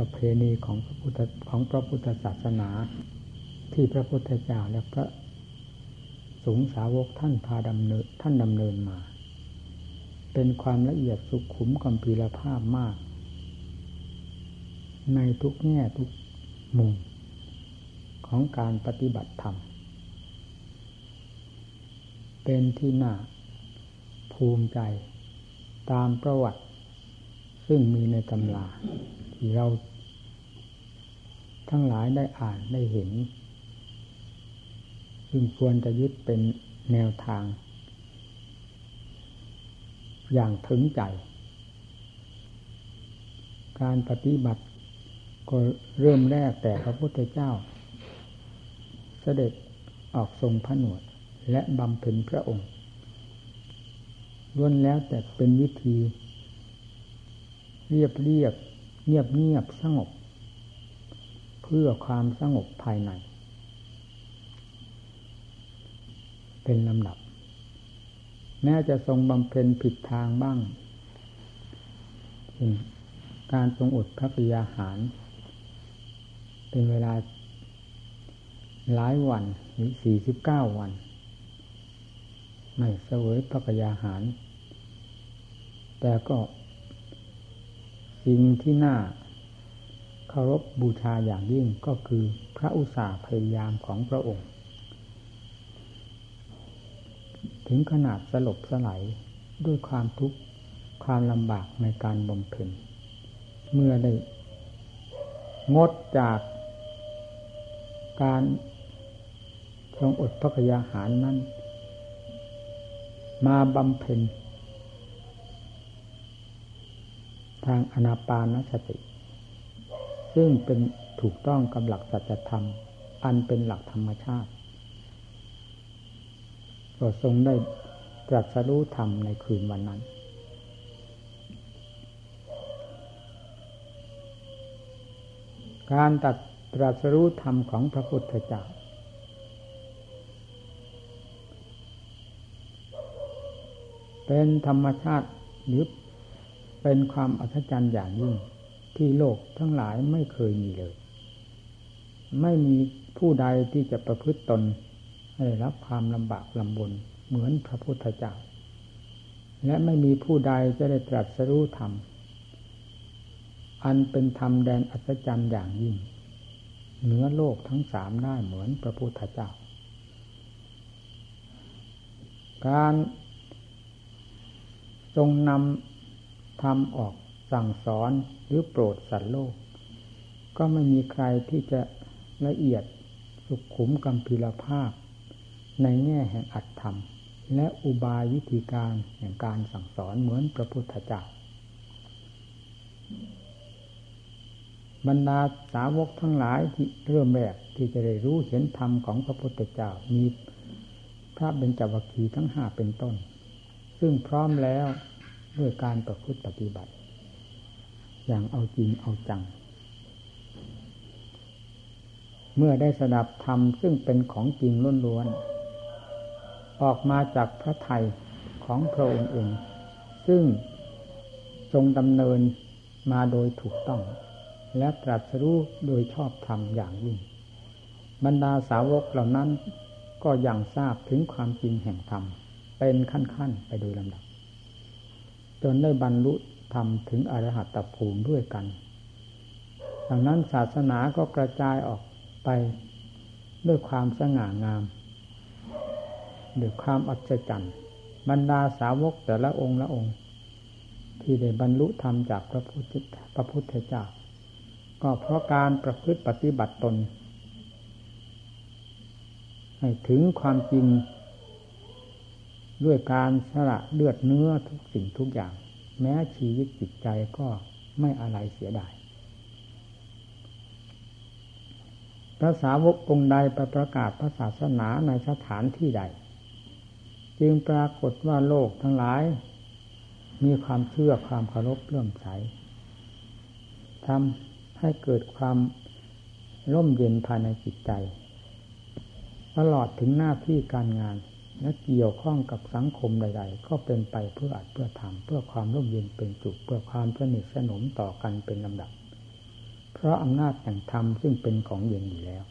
ประเพณีของพระพุทธของพระพุทธศาสนา ที่พระพุทธเจ้าและพระสงฆ์สาวกท่านพาดำเนินท่านดำเนินมา เป็นความละเอียดสุขุมกัมพีรภาพมาก ในทุกแง่ทุกมุมของการปฏิบัติธรรม เป็นที่น่าภูมิใจตามประวัติ ซึ่งมีในตำราที่เรา ทั้งหลายได้อ่านได้เห็นซึ่งควรจะยึดเป็นแนวทาง อย่างถึงใจ การปฏิบัติก็เริ่มแรกแต่พระพุทธเจ้า เสด็จออกทรงผนวดและบำเพ็ญพระองค์ล้วนแล้วแต่เป็นวิธี เรียบเรียบเงียบเงียบสงบ พื่อความสงบภายใน เป็นลำดับ แม้จะทรงบำเพ็ญผิดทางบ้าง การทรงอดพระปิยาหาร เป็นเวลาหลายวันหรือสี่สิบเก้าวัน ไม่เสวยพระกยาหาร แต่ก็สิ่งที่น่า เคารพบูชาอย่างยิ่งก็คือพระอุตสาห์พยายามของพระองค์ ถึงขนาดสลบสลายด้วยความทุกข์ความลำบากในการบำเพ็ญเมื่อได้งดจากการทรงอดพระกยาหารนั้น มาบำเพ็ญทางอนาปานสติ ซึ่งเป็นถูกต้องกับหลักสัจธรรม อันเป็นหลักธรรมชาติก็ทรงได้ตรัสรู้ธรรมในคืนวันนั้น การตัดตรัสรู้ธรรมของพระพุทธเจ้าเป็นธรรมชาติหรือเป็นความอัศจรรย์อย่างยิ่ง ที่โลกทั้งหลายไม่เคยมีเลย ไม่มีผู้ใดที่จะประพฤติตนให้รับความลำบากลำบนเหมือนพระพุทธเจ้า และไม่มีผู้ใดจะได้ตรัสรู้ธรรม อันเป็นธรรมแดนอัศจรรย์อย่างยิ่ง เหนือโลกทั้งสามได้เหมือนพระพุทธเจ้า การทรงนำทำออก สั่งสอนหรือโปรดสัตว์โลก ก็ไม่มีใครที่จะละเอียดสุขุมกัมพิรภาพ ในแง่แห่งอัตธรรม และอุบายวิธีการแห่งการสั่งสอนเหมือนพระพุทธเจ้าบรรดาสาวกทั้งหลายที่เริ่มแรกที่จะได้รู้เห็นธรรมของพระพุทธเจ้ามีพระเบญจวัคคีทั้งห้าเป็นต้น ซึ่งพร้อมแล้วด้วยการประพฤติปฏิบัติ อย่างเอาจริงเอาจัง เมื่อได้สดับธรรมซึ่งเป็นของจริงล้วนๆออกมาจากพระไทยของพระองค์เอง ซึ่งทรงดำเนินมาโดยถูกต้อง และตรัสรู้โดยชอบธรรมอย่างยิ่ง บรรดาสาวกเหล่านั้นก็ยังทราบถึงความจริงแห่งธรรม เป็นขั้นๆ ไปโดยลำดับ จนได้บรรลุ ธรรมถึงอรหัตตภูมิด้วยกัน ดังนั้นศาสนาก็กระจายออกไปด้วยความสง่างามด้วยความอัศจรรย์บรรดาสาวกแต่ละองค์ละองค์ ที่ได้บรรลุธรรมจากพระพุทธพระพุทธเจ้า ก็เพราะการประพฤติปฏิบัติตน ให้ถึงความจริงด้วยการสละเลือดเนื้อทุกสิ่งทุกอย่าง แม้ชีวิตจิตใจก็ไม่อะไรเสียดายพระสาวกองใดไปประกาศพระศาสนาในสถานที่ใด จึงปรากฏว่าโลกทั้งหลาย มีความเชื่อความเคารพเลื่อมใสทำให้เกิดความร่มเย็นภายในจิตใจ ตลอดถึงหน้าที่การงาน และเกี่ยวข้องกับสังคมใด ๆ ก็เป็นไปเพื่ออัดเพื่อทำเพื่อความร่มเย็นเป็นจุกเพื่อความสนิทสนมต่อกันเป็นลำดับ เพราะอำนาจแห่งธรรมซึ่งเป็นของเย็นอยู่แล้ว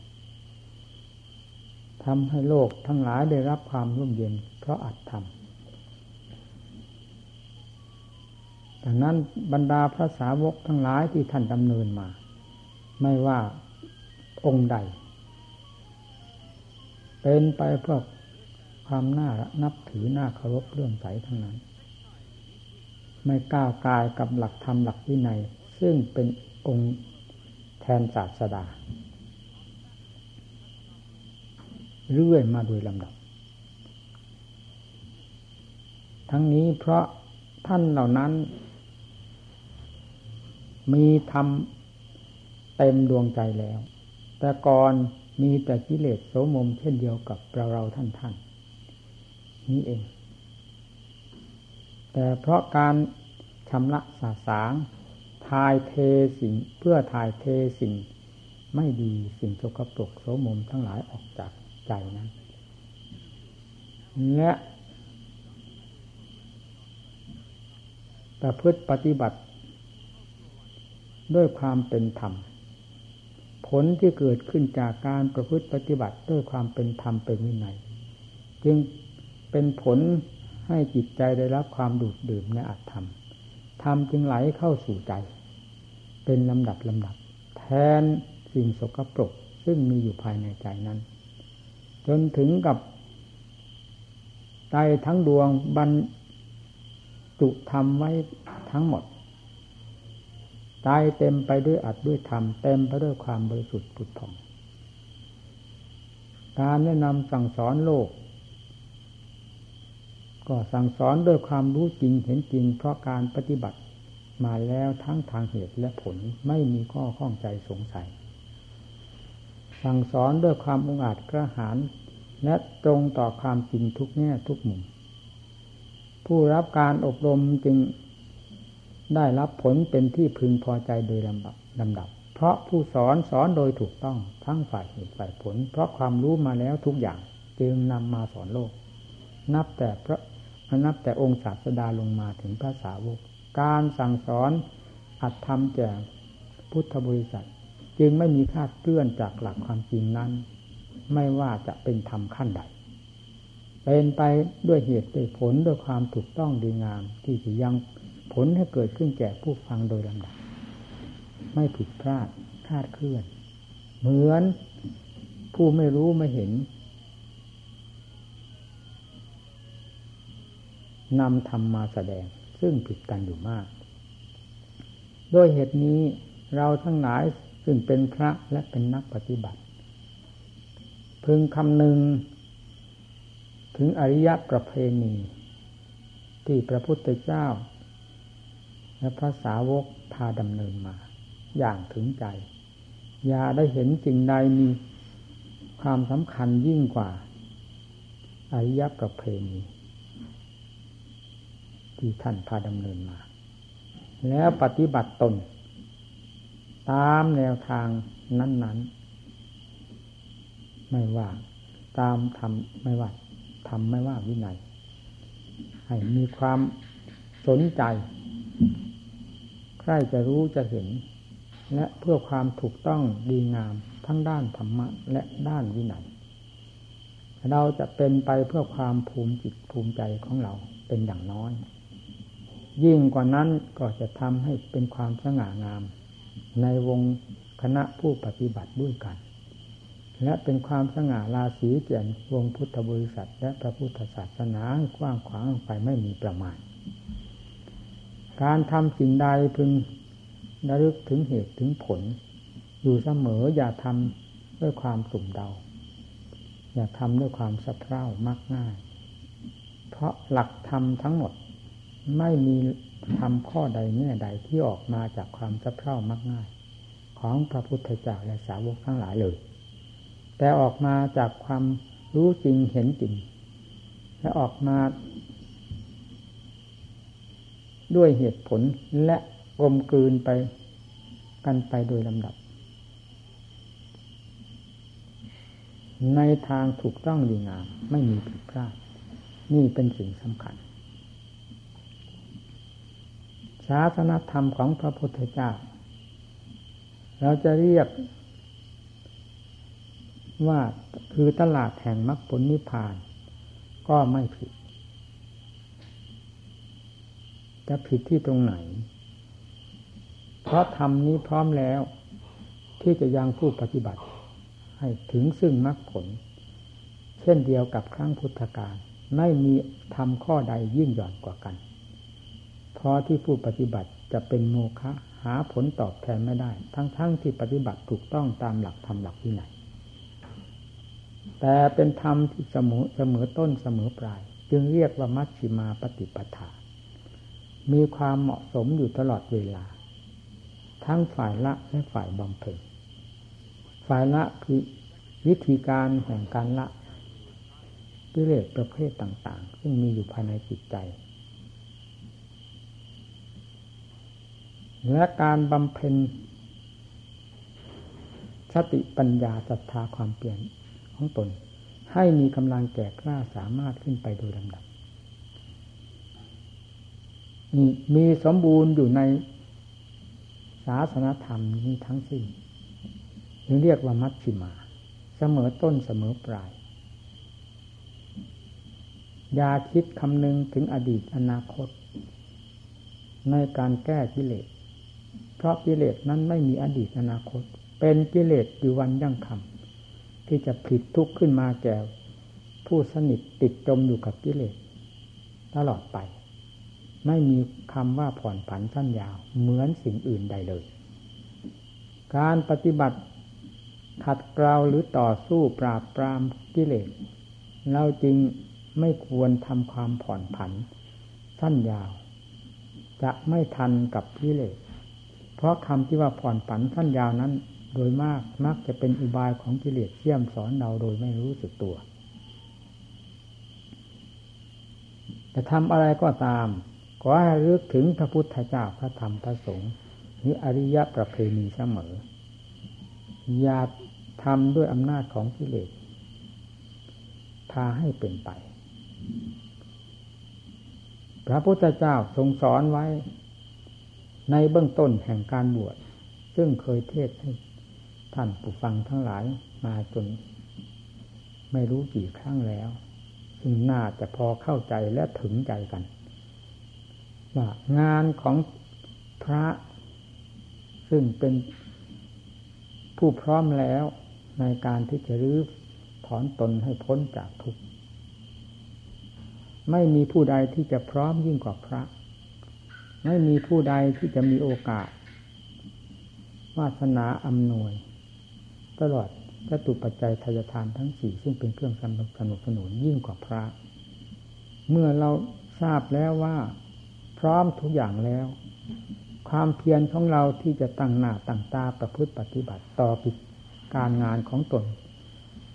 ทำให้โลกทั้งหลายได้รับความร่มเย็น เพราะอัตธรรมดังนั้นบรรดาพระสาวกทั้งหลายที่ท่านดำเนินมา ไม่ว่าองค์ใด เป็นไปเพื่อ ความน่านับถือน่าเคารพเรื่องใสทั้งนั้น ไม่ก้าวกายกับหลักธรรมหลักวินัยซึ่งเป็นองค์แทนศาสดา เรื่อยมาโดยลำดับ ทั้งนี้เพราะท่านเหล่านั้น มีธรรมเต็มดวงใจแล้ว แต่ก่อนมีแต่กิเลสโสมมเช่นเดียวกับเราเราท่านท่าน นี้เอง แต่เพราะการชำระสาสางทายเทสิ่งเพื่อทายเทสิ่ง ไม่ดีสิ่งโสกปรกโสมมทั้งหลายออกจากใจนั้นและประพฤติปฏิบัติ ด้วยความเป็นธรรม ผลที่เกิดขึ้นจากการประพฤติปฏิบัติด้วยความเป็นธรรมเป็นวินัย จึง เป็นผลให้จิตใจได้รับความดูดดื่มในอัตธรรมธรรมจึงไหลเข้าสู่ใจ เป็นลำดับลำดับ แทนสิ่งสกปรกซึ่งมีอยู่ภายในใจนั้น จนถึงกับใจทั้งดวงบรรจุธรรมไว้ทั้งหมดใจเต็มไปด้วยอัดด้วยธรรมเต็มไปด้วยความบริสุทธิ์ผุดผ่อง การแนะนำสั่งสอนโลก ก็สั่งสอนด้วยความรู้จริงเห็นจริง เพราะการปฏิบัติมาแล้วทั้งทางเหตุและผลไม่มีข้อข้องใจสงสัย สั่งสอนด้วยความองอาจกระหาร และตรงต่อความจริงทุกแง่ทุกมุมผู้รับการอบรมจึงได้รับผลเป็นที่พึงพอใจโดยลำดับลำดับ เพราะผู้สอนสอนโดยถูกต้องทั้งฝ่ายเหตุฝ่ายผล เพราะความรู้มาแล้วทุกอย่างจึงนำมาสอนโลก นับแต่พระ นับแต่องค์ศาสดาลงมาถึงพระสาวก การสั่งสอนอัดทำแก่พุทธบริษัท จึงไม่มีคาดเคลื่อนจากหลักความจริงนั้น ไม่ว่าจะเป็นธรรมขั้นใด เป็นไปด้วยเหตุด้วยผลด้วยความถูกต้องดีงาม ที่จะยังผลให้เกิดขึ้นแก่ผู้ฟังโดยลำดับ ไม่ผิดพลาดคาดเคลื่อน เหมือนผู้ไม่รู้ไม่เห็น นำธรรมมาแสดงซึ่งผิดกันอยู่มากโดยเหตุนี้เราทั้งหลายซึ่งเป็นพระและเป็นนักปฏิบัติ พึงคำนึง ถึงอริยประเพณี ที่พระพุทธเจ้า และพระสาวกพาดำเนินมา อย่างถึงใจ อย่าได้เห็นสิ่งใดมีความสำคัญยิ่งกว่าอริยประเพณี ที่ท่านพาดำเนินมา แล้วปฏิบัติตน ตามแนวทางนั้น ๆ ไม่ว่าตามทำไม่ว่าทำไม่ว่าวินัยให้มีความสนใจ ใครจะรู้จะเห็น และเพื่อความถูกต้องดีงามทั้งด้านธรรมะ และด้านวินัยเราจะเป็นไปเพื่อความภูมิจิตภูมิใจของเราเป็นอย่างน้อย ยิ่งกว่านั้นก็จะทำให้เป็นความสง่างาม ในวงคณะผู้ปฏิบัติด้วยกัน และเป็นความสง่าราศีเกียนวงพุทธบริษัท และพระพุทธศาสนากว้างขวางไปไม่มีประมาณ การทำสิ่งใดพึงระลึกถึงเหตุถึงผล อยู่เสมออย่าทำด้วยความสุ่มเดา อย่าทำด้วยความสะเพร่ามักง่าย เพราะหลักธรรมทั้งหมด ไม่มีทำข้อใดแง่ใดที่ออกมาจากความสะเพร่ามักง่าย ของพระพุทธเจ้าและสาวกทั้งหลายเลย แต่ออกมาจากความรู้จริงเห็นจริง และออกมา ด้วยเหตุผลและกลมกลืนไปกันไปโดยลำดับ ในทางถูกต้องดีงามไม่มีผิดพลาด นี่เป็นสิ่งสำคัญ ศาสนธรรมของพระพุทธเจ้า เราจะเรียกว่าคือตลาดแห่งมรรคผลนิพพาน ก็ไม่ผิด จะผิดที่ตรงไหน เพราะธรรมนี้พร้อมแล้ว ที่จะยังผู้ปฏิบัติ ให้ถึงซึ่งมรรคผล เช่นเดียวกับครั้งพุทธกาลไม่มีทำข้อใดยิ่งหย่อนกว่ากัน พราะที่ผู้ปฏิบัติจะเป็นโมฆะหาผลตอบแทนไม่ได้ ทั้งๆทที่ปฏิบัติถูกต้องตามหลักธรรมหลักที่ไหน แต่เป็นธรรมที่เสมอเสมอต้นเสมอปลาย จึงเรียกว่ามัชชิมาปฏิปทา มีความเหมาะสมอยู่ตลอดเวลา ทั้งฝ่ายละและฝ่ายบำเพ็ญฝ่ายละคือวิธีการแห่งการละกิเลสประเภทต่าง ๆ ซึ่งมีอยู่ภายในจิตใจ และการบำเพ็ญสติปัญญาศรัทธาความเปลี่ยนของตน ให้มีกำลังแก่กล้าสามารถขึ้นไปโดยลำดับมีสมบูรณ์อยู่ในศาสนธรรมนี้ทั้งสิ้นเรียกว่ามัชชิมา เสมอต้นเสมอปลาย อย่าคิดคำนึงถึงอดีตอนาคต ในการแก้กิเลส เพราะกิเลสนั้นไม่มีอดีตอนาคต เป็นกิเลสอยู่วันยั่งคำที่จะผิดทุกข์ขึ้นมาแก่ผู้สนิทติดจมอยู่กับกิเลสตลอดไป ไม่มีคำว่าผ่อนผันสั้นยาว เหมือนสิ่งอื่นใดเลย การปฏิบัติขัดเกลาหรือต่อสู้ปราบปรามกิเลสเราจริงไม่ควรทำความผ่อนผันสั้นยาว จะไม่ทันกับกิเลส เพราะคำที่ว่าผ่อนผันสั้นยาวนั้น โดยมากมักจะเป็นอุบายของกิเลสเชี่ยมสอนเราโดยไม่รู้สึกตัว จะทำอะไรก็ตามขอให้รึกถึงพระพุทธเจ้าพระธรรมพระสงฆ์นี่อริยประเพณีเสมอ อย่าทำด้วยอำนาจของกิเลสพาให้เป็นไป พระพุทธเจ้าทรงสอนไว้ ในเบื้องต้นแห่งการบวชซึ่งเคยเทศให้ท่านผู้ฟังทั้งหลายมาจน ไม่รู้กี่ครั้งแล้ว ซึ่งน่าจะพอเข้าใจและถึงใจกัน ว่างานของพระ ซึ่งเป็นผู้พร้อมแล้วในการที่จะรื้อถอนตนให้พ้นจากทุกข์ไม่มีผู้ใดที่จะพร้อมยิ่งกว่าพระ ไม่มีผู้ใดที่จะมีโอกาส วาสนาอำนวย ตลอดจตุปัจจัยทายทานทั้งสี่ซึ่งเป็นเครื่องสนับสนุนสนุนยิ่งกว่าพระ เมื่อเราทราบแล้วว่า พร้อมทุกอย่างแล้ว ความเพียรของเราที่จะตั้งหน้าตั้งตาประพฤติปฏิบัติต่อปิดการงานของตน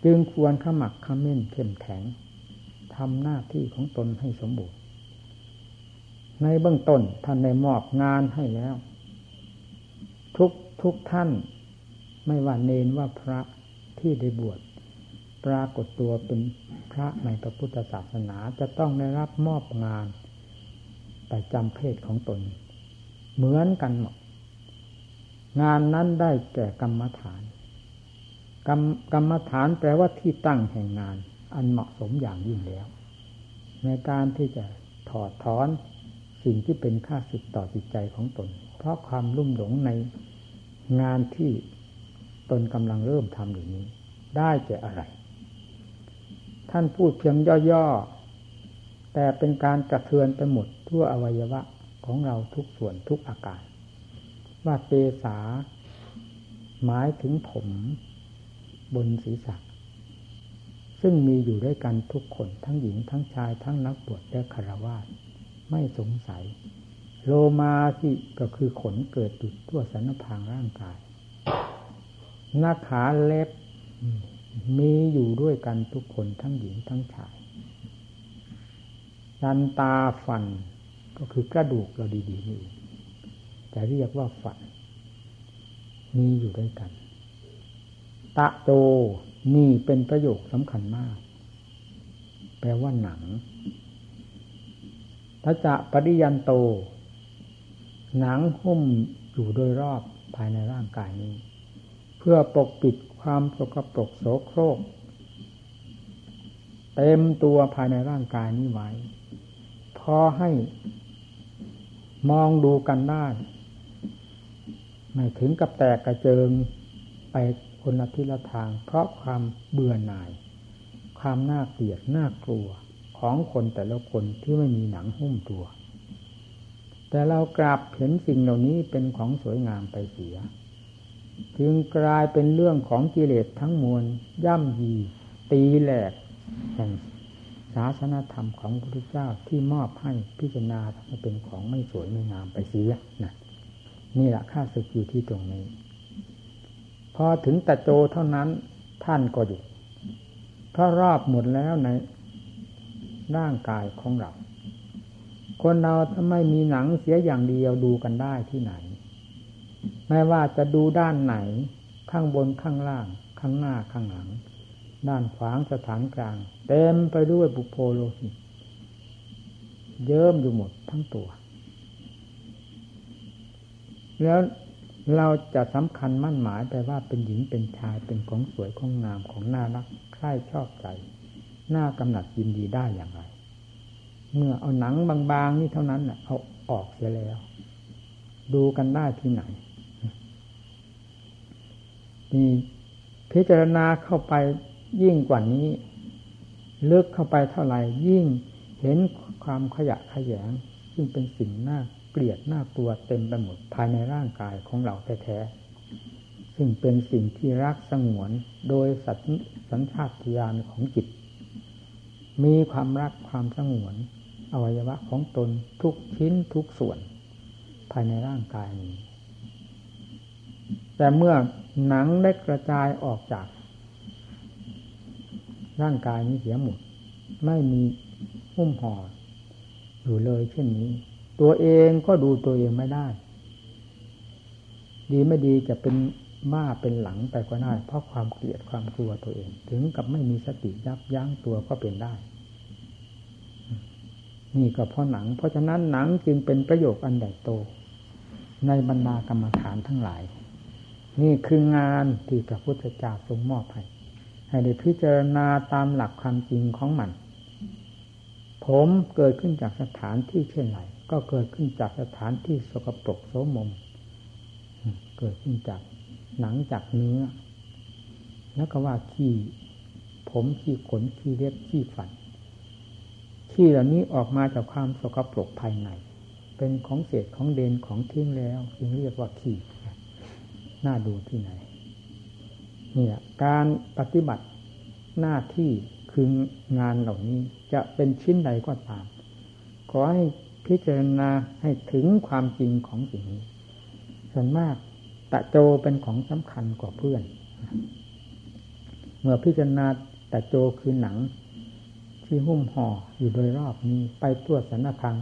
จึงควรขมักขม้นเข้มแข็งทำหน้าที่ของตนให้สมบูรณ์ ในเบื้องต้นท่านได้มอบงานให้แล้ว ทุกทุกท่านไม่ว่าเนนว่าพระที่ได้บวชปรากฏตัวเป็นพระในพระพุทธศาสนาจะต้องได้รับมอบงานไปจำเพศของตน เหมือนกันหมดงานนั้นได้แก่กรรมฐาน กรรมกรรมฐานแปลว่าที่ตั้งแห่งงาน อันเหมาะสมอย่างยิ่งแล้ว ในการที่จะถอดถอน สิ่งที่เป็นค่าสึกต่อจิตใจของตน เพราะความลุ่มหลงในงานที่ตนกำลังเริ่มทำอยู่นี้ ได้แก่อะไร ท่านพูดเพียงย่อๆ แต่เป็นการกระเทือนไปหมดทั่วอวัยวะของเราทุกส่วนทุกอาการ ว่าเตสา หมายถึงผมบนศีรษะซึ่งมีอยู่ด้วยกันทุกคนทั้งหญิงทั้งชายทั้งนักบวชและคารวะ ไม่สงสัย โลมาที่ก็คือขนเกิดจุดทั่วสันพางร่างกายหน้าขาเล็บมีอยู่ด้วยกันทุกคนทั้งหญิงทั้งชายดันตาฟันก็คือกระดูกเราดีๆนี่แต่เรียกว่าฟัน มีอยู่ด้วยกัน ตะโตนี่เป็นประโยคสำคัญมาก แปลว่าหนัง พระจะปริยันโต หนังหุ้มอยู่โดยรอบภายในร่างกายนี้ เพื่อปกปิดความสกปรกโสโครก เต็มตัวภายในร่างกายนี้ไว้ พอให้มองดูกันได้ไม่ถึงกับแตกกระเจิงไปคนละทิศละทาง เพราะความเบื่อหน่าย ความน่าเกลียดน่ากลัว ของคนแต่ละคนที่ไม่มีหนังหุ้มตัว แต่เรากลับเห็นสิ่งเหล่านี้เป็นของสวยงามไปเสีย จึงกลายเป็นเรื่องของกิเลสทั้งมวลย่ำยี ตีแหลกแห่งศาสนธรรมของพระพุทธเจ้าที่มอบให้พิจารณาให้เป็นของไม่สวยไม่งามไปเสียนะนี่แหละค่าศึกอยู่ที่ตรงนี้ พอถึงตะโจเท่านั้นท่านก็หยุดเพราะรอบหมดแล้วใน ร่างกายของเรา คนเราถ้าไม่มีหนังเสียอย่างเดียวดูกันได้ที่ไหน ไม่ว่าจะดูด้านไหน ข้างบนข้างล่าง ข้างหน้าข้างหลัง ด้านขวางสถานกลาง เต็มไปด้วยบุโพโลหิตเยิ้มอยู่หมดทั้งตัว แล้วเราจะสำคัญมั่นหมายไปว่าเป็นหญิงเป็นชายเป็นของสวยของงามของน่ารักใคร่ชอบใจ หน้ากำหนัดยินดีได้อย่างไร เมื่อเอาหนังบางๆนี่เท่านั้นน่ะเอาออกเสียแล้ว ดูกันได้ที่ไหนนี่พิจารณาเข้าไปยิ่งกว่านี้ลึกเข้าไปเท่าไหร่ยิ่งเห็นความขยะขยง ซึ่งเป็นสิ่งน่าเกลียดน่ากลัวเต็มไปหมดภายในร่างกายของเราแท้ๆซึ่งเป็นสิ่งที่รักสงวนโดยสัญชาตญาณของจิต มีความรักความสงวนอวัยวะของตนทุกชิ้นทุกส่วน ภายในร่างกายนี้ แต่เมื่อหนังได้กระจายออกจาก ร่างกายนี้เสียหมด ไม่มีหุ้มห่ออยู่เลยเช่นนี้ ตัวเองก็ดูตัวเองไม่ได้ ดีไม่ดีจะเป็น บ้าเป็นหลังไปก็ได้ เพราะความเกลียดความกลัวตัวเอง ถึงกับไม่มีสติยับยั้งตัวก็เป็นได้ นี่ก็เพราะหนัง เพราะฉะนั้นหนังจึงเป็นประโยชน์อันใหญ่โต ในบรรดากรรมฐานทั้งหลาย นี่คืองานที่พระพุทธเจ้าทรงมอบให้ให้ได้พิจารณาตามหลักความจริงของมัน ผมเกิดขึ้นจากสถานที่เช่นไรก็เกิดขึ้นจากสถานที่สกปรกโสมม เกิดขึ้นจาก หนังจากเนื้อ แล้วก็ว่าขี้ผมขี้ขนขี้เล็บขี้ฟันขี้เหล่านี้ออกมาจากความสกปรกภายใน เป็นของเศษของเดนของทิ้งแล้วจึงเรียกว่าขี้น่าดูที่ไหนนี่แหละการปฏิบัติหน้าที่คืองานเหล่านี้จะเป็นชิ้นใดก็ตาม ขอให้พิจารณาให้ถึงความจริงของสิ่งนี้ส่วนมาก ตะโจเป็นของสำคัญกว่าเพื่อน เมื่อพิจารณาตะโจคือหนัง ที่หุ้มห่ออยู่โดยรอบนี้ไปตัวสันพัง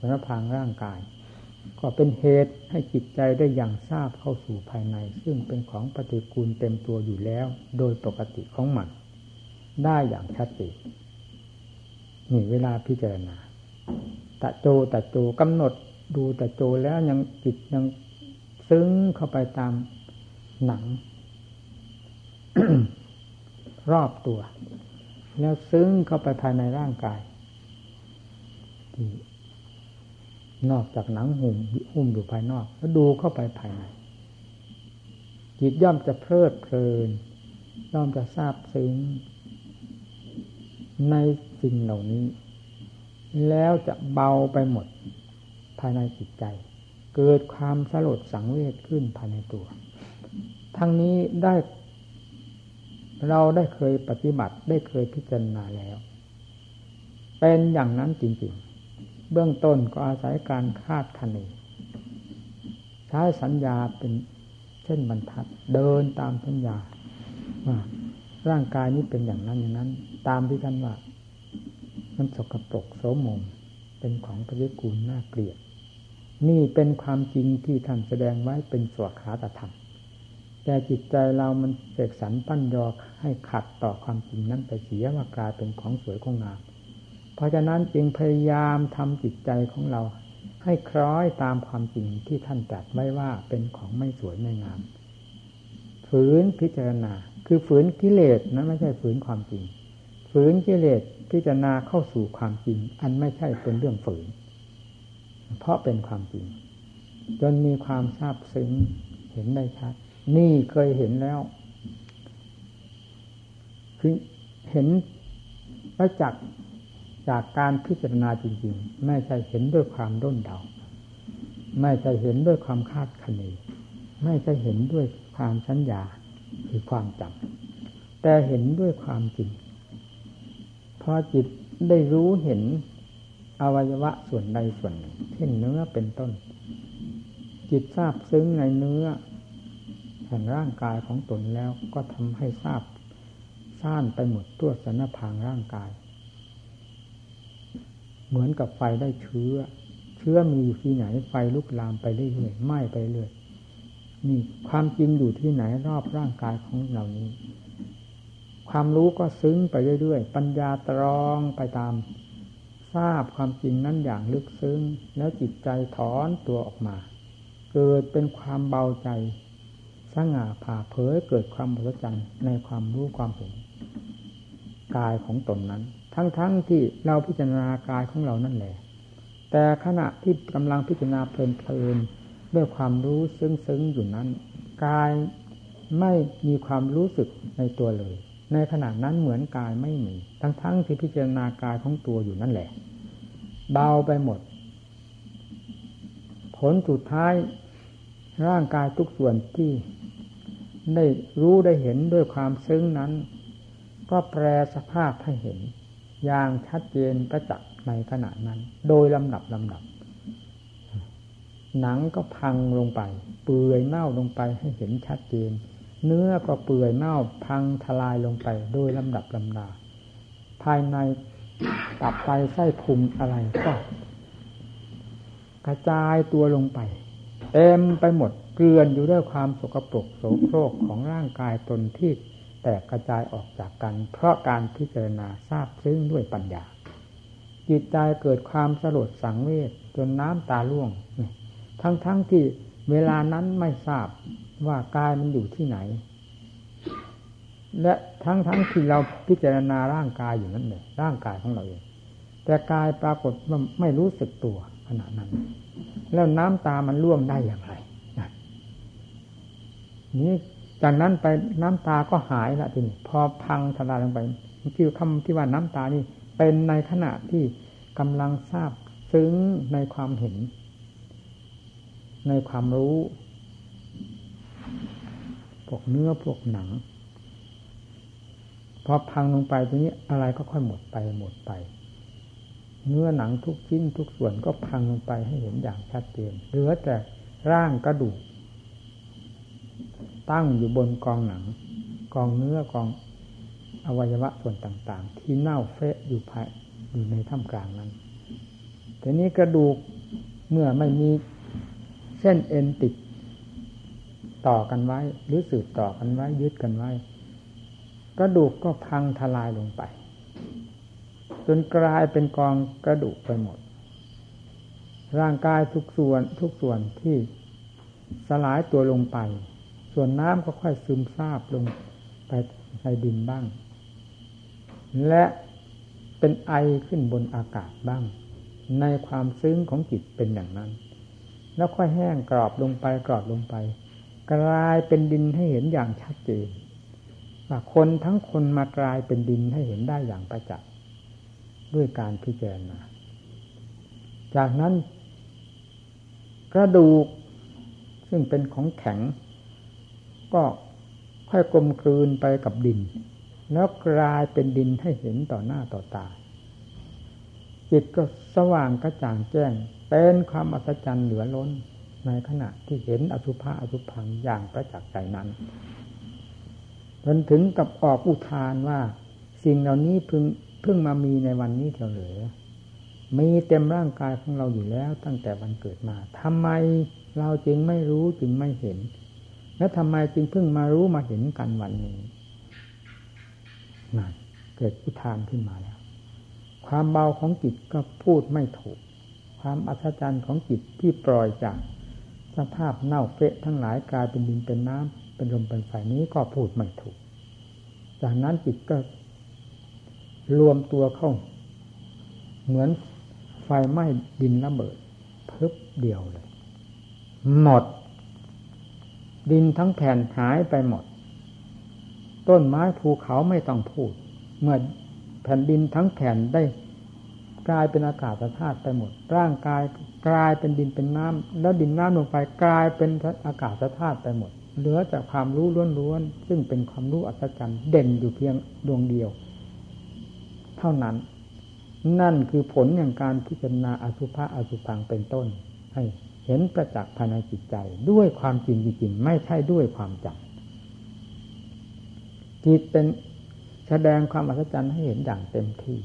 สันพังร่างกาย ก็เป็นเหตุให้จิตใจได้อย่างทราบเข้าสู่ภายใน ซึ่งเป็นของปฏิกูลเต็มตัวอยู่แล้ว โดยปกติของมัน ได้อย่างชัดเจนนี่เวลาพิจารณาตะโจตะโจกำหนดดูตะโจแล้วยังจิตยัง ซึ้งเข้าไปตามหนัง รอบตัว แล้วซึ้งเข้าไปภายในร่างกายที่นอกจากหนังหุ่มหุ้มอยู่ภายนอก แล้วดูเข้าไปภายในจิตย่อมจะเพลิดเพลิน ย่อมจะทราบซึ้งในสิ่งเหล่านี้ แล้วจะเบาไปหมดภายในจิตใจ เกิดความสลดสังเวชขึ้นภายในตัว ทั้งนี้ได้ เราได้เคยปฏิบัติได้เคยพิจารณาแล้ว เป็นอย่างนั้นจริง ๆ เบื้องต้นก็อาศัยการคาดคะเนใช้สัญญาเป็นเช่นบรรทัด เดินตามสัญญาว่าร่างกายนี้เป็นอย่างนั้นอย่างนั้น ตามที่ท่านว่า มันสกปรกโสมมเป็นของปฏิกูลน่าเกลียด นี่เป็นความจริงที่ท่านแสดงไว้เป็นสวขาตธรรม แต่จิตใจเรามันเสกสรรปั้นยอกให้ขัดต่อความจริงนั้นไปเสียว่ากลายเป็นของสวยของงาม เพราะฉะนั้นจึงพยายามทำจิตใจของเรา ให้คล้อยตามความจริงที่ท่านตรัสไว้ว่าเป็นของไม่สวยไม่งาม ฝืนพิจารณา คือฝืนกิเลสนะไม่ใช่ฝืนความจริง ฝืนกิเลสพิจารณาเข้าสู่ความจริง อันไม่ใช่เป็นเรื่องฝืน เพราะเป็นความจริง จนมีความทราบซึ้งเห็นได้ชัด นี่เคยเห็นแล้วคือเห็นประจักษ์จากการพิจารณาจริง ๆ ไม่ใช่เห็นด้วยความด้นเดา ไม่ใช่เห็นด้วยความคาดคะเนไม่ใช่เห็นด้วยความสัญญาคือความจำแต่เห็นด้วยความจริงพอจิตได้รู้เห็น อวัยวะส่วนใดส่วนหนึ่งเช่นเนื้อเป็นต้น จิตทราบซึ้งในเนื้อแห่งร่างกายของตนแล้วก็ทำให้ทราบซ่านไปหมดตัวสนพางร่างกาย เหมือนกับไฟได้เชื้อ เชื้อมีอยู่ที่ไหนไฟลุกลามไปเรื่อยๆไหม้ไปเรื่อยนี่ความจริงอยู่ที่ไหนรอบร่างกายของเหล่านี้ ความรู้ก็ซึ้งไปเรื่อยๆ ปัญญาตรองไปตาม ทราบความจริงนั้นอย่างลึกซึ้ง แล้วจิตใจถอนตัวออกมา เกิดเป็นความเบาใจสง่าผ่าเผยเกิดความบริจันในความรู้ความเห็นกายของตนนั้น ทั้งๆทที่เราพิจารณากายของเรานั่นแหละ แต่ขณะที่กำลังพิจารณาเพลินๆด้วยความรู้ซึ้งๆอยู่นั้น กายไม่มีความรู้สึกในตัวเลย ในขณะนั้นเหมือนกายไม่มี ทั้งๆทที่พิจารณากายของตัวอยู่นั่นแหละ เบาไปหมด ผลสุดท้ายร่างกายทุกส่วนที่ได้รู้ได้เห็นด้วยความซึ้งนั้น ก็แปลสภาพให้เห็น อย่างชัดเจนประจักษ์ในขณะนั้น โดยลำดับลำดับ หนังก็พังลงไป เปื่อยเน่าลงไปให้เห็นชัดเจน เนื้อก็เปื่อยเน่าพังทลายลงไปโดยลำดับลำดา ภายในตับไตไส้พุงอะไรก็กระจายตัวลงไป เต็มไปหมดเกลื่อนอยู่ด้วยความสกปรกโสโครกของร่างกายตนที่แตกกระจายออกจากกัน เพราะการพิจารณาทราบซึ้งด้วยปัญญา จิตใจเกิดความสลดสังเวชจนน้ำตาล่วง ทั้งๆทที่เวลานั้นไม่ทราบ ว่ากายมันอยู่ที่ไหน และทั้งๆทที่เราพิจารณาร่างกายอยู่นั่นเลยร่างกายของเราเอง แต่กายปรากฏว่าไม่รู้สึกตัวขณะนั้น แล้วน้ำตามันร่วงได้อย่างไรนี่จากนั้นไปน้ำตาก็หายละทีนี้พอพังทลายลงไปที่คำที่ว่าน้ำตานี่เป็นในขณะที่กำลังทราบซึ้งในความเห็น ในความรู้ พวกเนื้อพวกหนังพอพังลงไปตรงนี้อะไรก็ค่อยหมดไปหมดไป เนื้อหนังทุกชิ้นทุกส่วนก็พังลงไปให้เห็นอย่างชัดเจนเหลือแต่ร่างกระดูก ตั้งอยู่บนกองหนัง กองเนื้อกองอวัยวะส่วนต่าง ๆ ที่เน่าเฟะอยู่ภายอยู่ในท่ามกลางนั้นทีนี้กระดูกเมื่อไม่มีเส้นเอ็นติด ต่อกันไว้ หรือสืบต่อกันไว้ ยึดกันไว้ กระดูกก็พังทลายลงไป จนกลายเป็นกองกระดูกไปหมด ร่างกายทุกส่วนทุกส่วนที่สลายตัวลงไป ส่วนน้ำก็ค่อยซึมซาบลงไปในดินบ้าง และเป็นไอขึ้นบนอากาศบ้าง ในความซึ้งของจิตเป็นอย่างนั้น แล้วค่อยแห้งกรอบลงไปกรอบลงไป กลายเป็นดินให้เห็นอย่างชัดเจนว่าคนทั้งคนมากลายเป็นดินให้เห็นได้อย่างประจักษ์ด้วยการพิจารณา จากนั้น กระดูกซึ่งเป็นของแข็ง ก็ค่อยกลมกลืนไปกับดิน แล้วกลายเป็นดินให้เห็นต่อหน้าต่อตา จิตก็สว่างกระจ่างแจ้ง เป็นความอัศจรรย์เหลือล้น ในขณะที่เห็นอสุภะอสุพังอย่างประจักษ์ใจนั้นจนถึงกับออกอุทานว่าสิ่งเหล่านี้เพิ่งเพิ่งมามีในวันนี้เท่าเหลือมีเต็มร่างกายของเราอยู่แล้วตั้งแต่วันเกิดมาทำไมเราจึงไม่รู้จึงไม่เห็น แล้วทำไมจึงเพิ่งมารู้มาเห็นกันวันนี้นั่นเกิดอุทานขึ้นมาแล้ว ความเบาของจิตก็พูดไม่ถูก ความอัศจรรย์ของจิตที่ปล่อยจาก สภาพเน่าเฟะทั้งหลายกลายเป็นดินเป็นน้ำเป็นลมเป็นไฟนี้ก็พูดไม่ถูก จากนั้นจิตก็ รวมตัวเข้า เหมือนไฟไหม้ดินระเบิดเพึบเดียวเลย หมด ดินทั้งแผ่นหายไปหมด ต้นไม้ภูเขาไม่ต้องพูด เมื่อแผ่นดินทั้งแผ่นได้กลายเป็นอากาศธาตุไปหมด ร่างกาย กลายเป็นดินเป็นน้ำแล้วดินน้ำลงไปกลายเป็นอากาศธาตุไปหมด เหลือจากความรู้ล้วนๆซึ่งเป็นความรู้อัศจรรย์เด่นอยู่เพียงดวงเดียว เท่านั้น นั่นคือผลอย่างการพิจารณาอสุภะอสุพังเป็นต้น ให้เห็นประจักษ์ภายในจิตใจ ด้วยความจริงจริงไม่ใช่ด้วยความจำจิตเป็นแสดงความอัศจรรย์ให้เห็นอย่างเต็มที่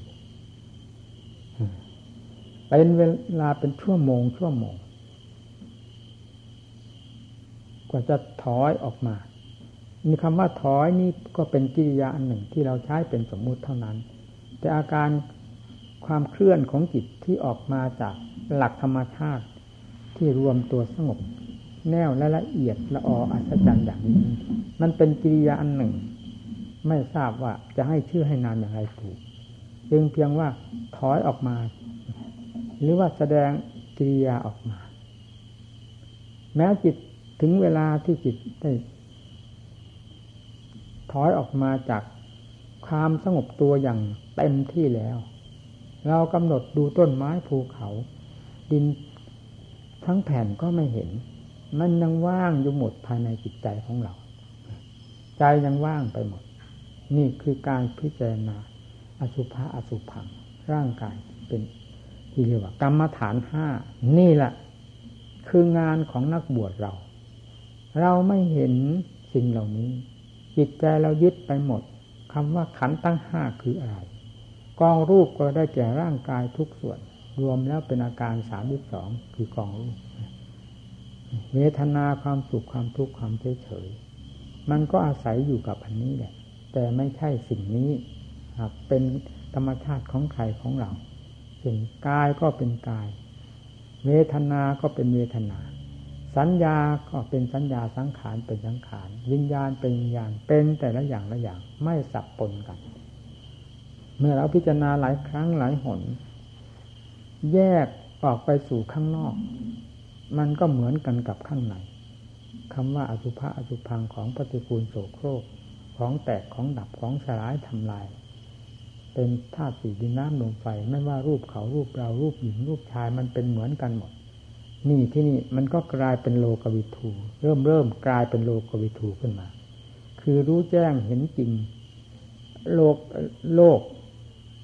เป็นเวลาเป็นชั่วโมง ชั่วโมง กว่าจะถอยออกมามีคำว่าถอยนี่ก็เป็นกิริยาอันหนึ่งที่เราใช้เป็นสมมุติเท่านั้น แต่อาการความเคลื่อนของจิตที่ออกมาจากหลักธรรมชาติที่รวมตัวสงบ แน่วและละเอียดละอออัศจรรย์อย่างนี้ มันเป็นกิริยาอันหนึ่ง ไม่ทราบว่าจะให้ชื่อให้นามอย่างไรถูกจึงเพียงว่าถอยออกมา หรือว่าแสดงกิริยาออกมา แม้จิตถึงเวลาที่จิตได้ถอยออกมาจากความสงบตัวอย่างเต็มที่แล้ว เรากำหนดดูต้นไม้ภูเขา ดินทั้งแผ่นก็ไม่เห็น มันยังว่างอยู่หมดภายในจิตใจของเรา ใจยังว่างไปหมด นี่คือการพิจารณาอสุภะอสุพังร่างกายเป็น ที่เรียกว่ากรรมฐานห้านี่แหละ คืองานของนักบวชเรา เราไม่เห็นสิ่งเหล่านี้ จิตใจเรายึดไปหมดคำว่าขันตั้งห้าคืออะไร กองรูปก็ได้แก่ร่างกายทุกส่วน รวมแล้วเป็นอาการสามสิบสองคือกองรูป เวทนาความสุขความทุกข์ความเฉยเฉยมันก็อาศัยอยู่กับอันนี้แหละ แต่ไม่ใช่สิ่งนี้เป็นธรรมชาติของใครของเรา เป็นกายก็เป็นกาย เวทนาก็เป็นเวทนา สัญญาก็เป็นสัญญาสังขารเป็นสังขารวิญญาณเป็นวิญญาณเป็นแต่ละอย่างละอย่างไม่สับปนกัน เมื่อเราพิจารณาหลายครั้งหลายหน แยกออกไปสู่ข้างนอก มันก็เหมือนกันกับข้างในคำว่าอสุภะอสุพังของปฏิกูลโสโครกของแตกของดับของสลายทำลาย เป็นธาตุสี่ดินน้ำลมไฟไม่ว่ารูปเขารูปเรารูปหญิงรูปชายมันเป็นเหมือนกันหมด นี่ที่นี่มันก็กลายเป็นโลกวิถูเริ่มเริ่มกลายเป็นโลกวิถูขึ้นมา คือรู้แจ้งเห็นจริง โลกโลก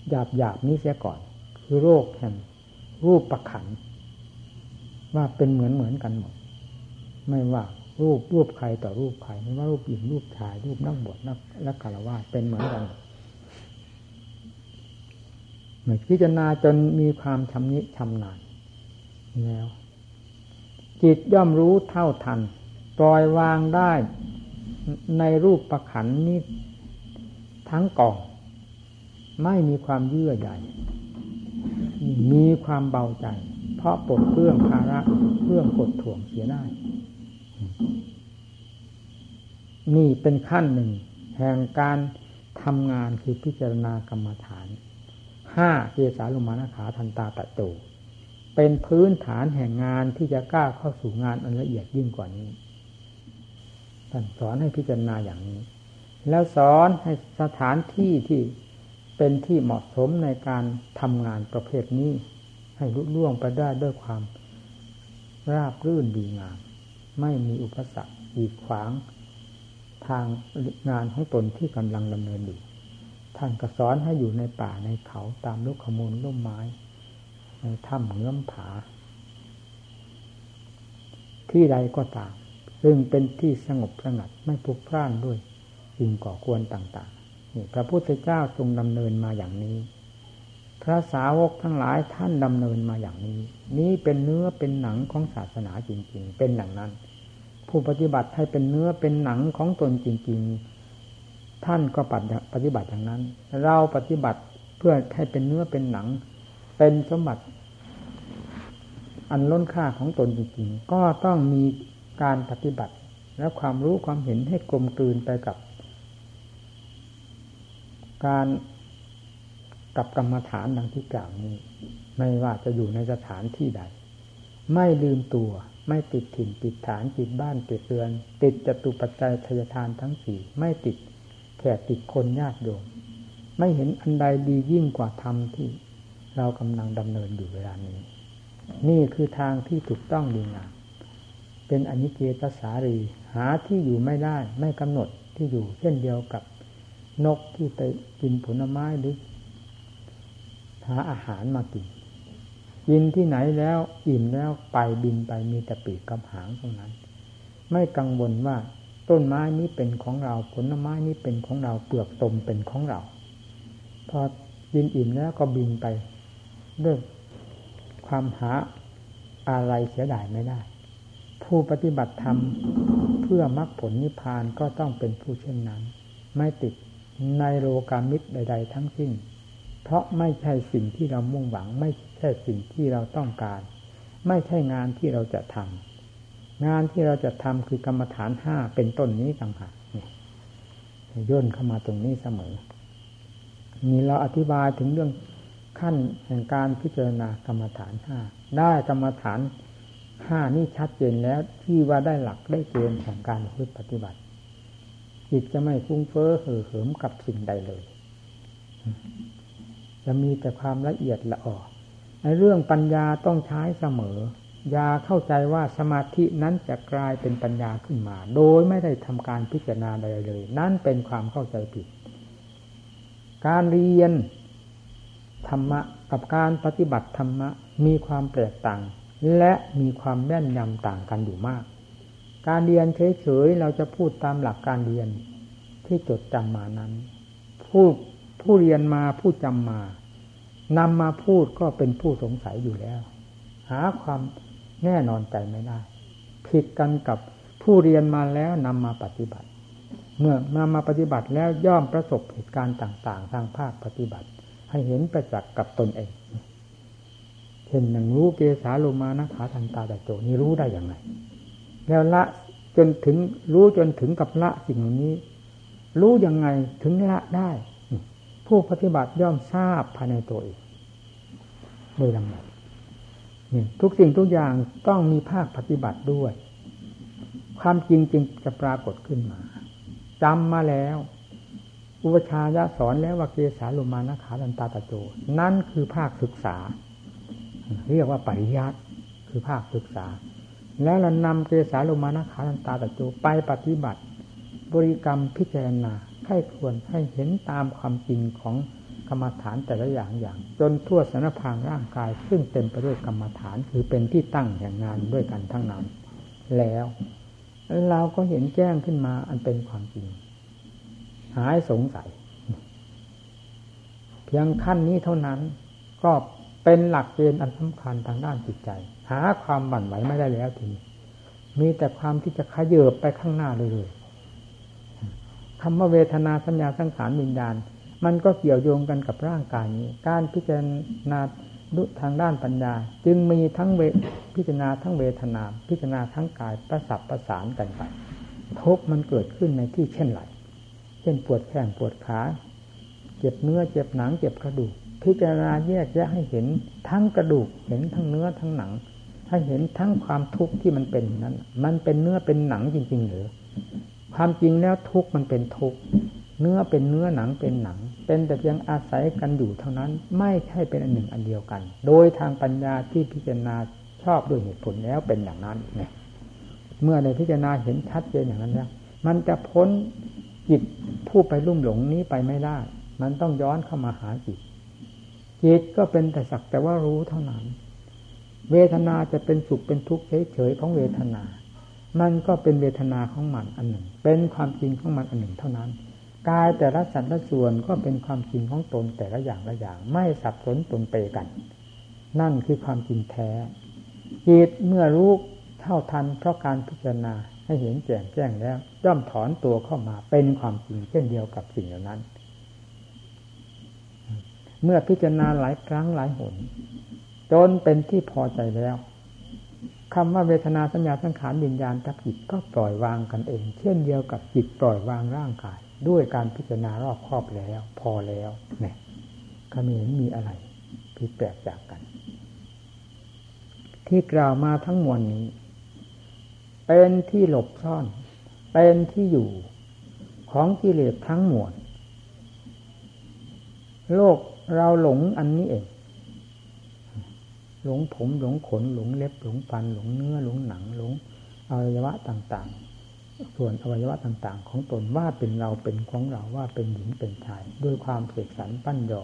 หยาบหยาบนี้เสียก่อน คือโลกแห่งรูปประขันว่าเป็นเหมือนเหมือนกันหมด ไม่ว่ารูปรูปใครต่อรูปใครไม่ว่ารูปหญิงรูปชายรูปนักบวชนักและกาลวาเป็นเหมือนกัน พิจารณาจนมีความชำนิชำนาญแล้ว จิตย่อมรู้เท่าทันปล่อยวางได้ในรูปประขันนี้ทั้งกอง ไม่มีความเยื่อใหญ่มีความเบาใจ เพราะปลดเรื่องภาระเรื่องกดถ่วงเสียได้ นี่เป็นขั้นหนึ่ง แห่งการทำงานคือพิจารณากรรมฐาน ห้าเกสาลุมานาขาทันตาตะโตเป็นพื้นฐานแห่งงานที่จะกล้าเข้าสู่งานอันละเอียดยิ่งกว่านี้ท่านสอนให้พิจารณาอย่างนี้ แล้วสอนให้สถานที่ที่เป็นที่เหมาะสมในการทำงานประเภทนี้ ให้ลุล่วงไปได้ด้วยความราบรื่นดีงาม ไม่มีอุปสรรคอีดขวางทางงานของตนที่กำลังดำเนินอยู่ ท่านก็สอนให้อยู่ในป่าในเขาตามลูกขมูลร่มไม้ ในถ้ำเงื้อมผา ที่ใดก็ตาม ซึ่งเป็นที่สงบสงัดไม่พลุกพล่านด้วยสิ่งก่อควรต่างๆนี่พระพุทธเจ้าทรงดำเนินมาอย่างนี้ พระสาวกทั้งหลายท่านดำเนินมาอย่างนี้ นี้เป็นเนื้อเป็นหนังของศาสนาจริง ๆ เป็นอย่างนั้น ผู้ปฏิบัติให้เป็นเนื้อเป็นหนังของตนจริง ๆ ท่านก็ปฏิบัติอย่างนั้น เราปฏิบัติเพื่อให้เป็นเนื้อเป็นหนัง เป็นสมบัติ อันล้นค่าของตนจริงๆ ก็ต้องมีการปฏิบัติ และความรู้ความเห็นให้กลมกลืนไปกับ การกับกรรมฐานดังที่กล่าวนี้ ไม่ว่าจะอยู่ในสถานที่ใด ไม่ลืมตัวไม่ติดถิ่นติดฐานติดบ้านติดเรือน ติดจตุปัจจัยทยทานทั้งสี่ไม่ติด แขกติดคนญาติโยมไม่เห็นอันใดดียิ่งกว่าธรรมที่เรากำลังดำเนินอยู่เวลานี้ นี่คือทางที่ถูกต้องดีงามเป็นอนิเจตสารี หาที่อยู่ไม่ได้ไม่กำหนดที่อยู่ เช่นเดียวกับนกที่ไปกินผลไม้หรือหาอาหารมากินกินที่ไหนแล้วอิ่มแล้วไปบินไปมีแต่ปีกกับหางเท่านั้น ไม่กังวลว่า ต้นไม้นี้เป็นของเรา ผลไม้นี้เป็นของเรา เปลือกตมเป็นของเรา พอบินอิ่มแล้วก็บินไปด้วยความหาอะไรเสียดายไม่ได้ ผู้ปฏิบัติธรรมเพื่อมรรคผลนิพพานก็ต้องเป็นผู้เช่นนั้น ไม่ติดในโลกามิตรใด ๆ ทั้งสิ้น เพราะไม่ใช่สิ่งที่เรามุ่งหวัง ไม่ใช่สิ่งที่เราต้องการ ไม่ใช่งานที่เราจะทำ งานที่เราจะทำคือกรรมฐานห้าเป็นต้นนี้ต่างหากย่นเข้ามาตรงนี้เสมอนี่เราอธิบายถึงเรื่องขั้นแห่งการพิจารณากรรมฐานห้าได้กรรมฐานห้านี่ชัดเจนแล้วที่ว่าได้หลักได้เกณฑ์ของการปฏิบัติจิตจะไม่ฟุ้งเฟ้อเห่อเหิมกับสิ่งใดเลย จะมีแต่ความละเอียดละออในเรื่องปัญญาต้องใช้เสมอ อย่าเข้าใจว่าสมาธินั้นจะกลายเป็นปัญญาขึ้นมา โดยไม่ได้ทำการพิจารณาใดเลย นั่นเป็นความเข้าใจผิด การเรียนธรรมะกับการปฏิบัติธรรมะมีความแตกต่าง และมีความแม่นยำต่างกันอยู่มาก การเรียนเฉยๆเราจะพูดตามหลักการเรียนที่จดจำมานั้น ผู้ผู้เรียนมาผู้จำมานำมาพูดก็เป็นผู้สงสัยอยู่แล้ว หาความ แน่นอนใจไม่ได้ ผิดกันกับผู้เรียนมาแล้วนำมาปฏิบัติ เมื่อนำมาปฏิบัติแล้วย่อมประสบเหตุการณ์ต่าง ๆ ทางภาคปฏิบัติ ให้เห็นประจักษ์กับตนเองเช่นอย่างรู้เกสาโลมานะขาทันตาตะโจนี่รู้ได้อย่างไร แล้วละจนถึงรู้จนถึงกับละสิ่งเหล่านี้ รู้ยังไงถึงละได้ ผู้ปฏิบัติย่อมทราบภายในตัวเองโดยลำดับ ทุกสิ่งทุกอย่างต้องมีภาคปฏิบัติด้วย ความจริงจึงจะปรากฏขึ้นมาจำมาแล้ว อุปชายะสอนแล้วว่าเกสาลุมานะขาดันตาตะโจ นั่นคือภาคศึกษา เรียกว่าปริยัติคือภาคศึกษา แล้วเรานำเกสาลุมานะขาดันตาตะโจไปปฏิบัติ บริกรรมพิจารณาให้ควรให้เห็นตามความจริงของ กรรมฐานแต่ละอย่างอย่าง จนทั่วสารพางร่างกาย ซึ่งเต็มไปด้วยกรรมฐานคือเป็นที่ตั้งแห่งงานด้วยกันทั้งนั้น แล้วเราก็เห็นแจ้งขึ้นมาอันเป็นความจริง หายสงสัย เพียงขั้นนี้เท่านั้น ก็เป็นหลักเกณฑ์อันสำคัญทางด้านจิตใจ หาความบั่นไหวไม่ได้แล้วทีนี้มีแต่ความที่จะขยเยบไปข้างหน้าเลยๆคำว่าเวทนาสัญญาสังขารวิญญาณ มันก็เกี่ยวโยงกันกับร่างกายนี้ การพิจารณาดุทางด้านปัญญา จึงมีทั้งเวพิจารณาทั้งเวทนา พิจารณาทั้งกายประสับประสานกันไปทุกมันเกิดขึ้นในที่เช่นไรเช่นปวดแข้งปวดขาเจ็บเนื้อเจ็บหนังเจ็บกระดูก พิจารณาแยกแยะให้เห็นทั้งกระดูกเห็นทั้งเนื้อทั้งหนังถ้เห็นทั้งความทุกข์ที่มันเป็นนั้น มันเป็นเนื้อเป็นหนังจริง ๆ หรือ ความจริงแล้วทุกข์มันเป็นทุกข์เนื้อเป็นเนื้อหนังเป็นหนัง เป็นแต่เพียงอาศัยกันอยู่เท่านั้น ไม่ใช่เป็นอันหนึ่งอันเดียวกัน โดยทางปัญญาที่พิจารณาชอบด้วยเหตุผลแล้วเป็นอย่างนั้นเนี่ยเมื่อในพิจารณาเห็นชัดเจนอย่างนั้นแล้วมันจะพ้นจิตผู้ไปลุ่มหลงนี้ไปไม่ได้ มันต้องย้อนเข้ามาหาจิต จิตก็เป็นแต่สักแต่ว่ารู้เท่านั้น เวทนาจะเป็นสุขเป็นทุกข์เฉยๆของเวทนา มันก็เป็นเวทนาของมันอันหนึ่ง เป็นความจริงของมันอันหนึ่งเท่านั้น กายแต่ละสัตว์ละส่วนก็เป็นความจริงของตนแต่ละอย่างละอย่าง ไม่สับสนตนเปกัน นั่นคือความจริงแท้จิตเมื่อรู้เท่าทันเพราะการพิจารณาให้เห็นแจ้งแจ้งแล้วย่อมถอนตัวเข้ามาเป็นความจริงเช่นเดียวกับสิ่งเหล่านั้น เมื่อพิจารณาหลายครั้งหลายหนจนเป็นที่พอใจแล้วคำว่าเวทนาสัญญาสังขารวิญญาณกับจิตก็ปล่อยวางกันเอง เช่นเดียวกับจิตปล่อยวางร่างกาย ด้วยการพิจารณารอบครอบแล้ว พอแล้วเนี่ยก็มีเห็นมีอะไรผิดแปลกจากกัน ที่กล่าวมาทั้งมวลนี้ เป็นที่หลบซ่อน เป็นที่อยู่ของกิเลสทั้งมวลโลกเราหลงอันนี้เอง หลงผมหลงขนหลงเล็บหลงฟันหลงเนื้อหลงหนังหลงอวัยวะต่างๆ ส่วนอวัยวะต่าง ๆ ของตนว่าเป็นเราเป็นของเราว่าเป็นหญิงเป็นชาย ด้วยความเสกสรรปั้นยอ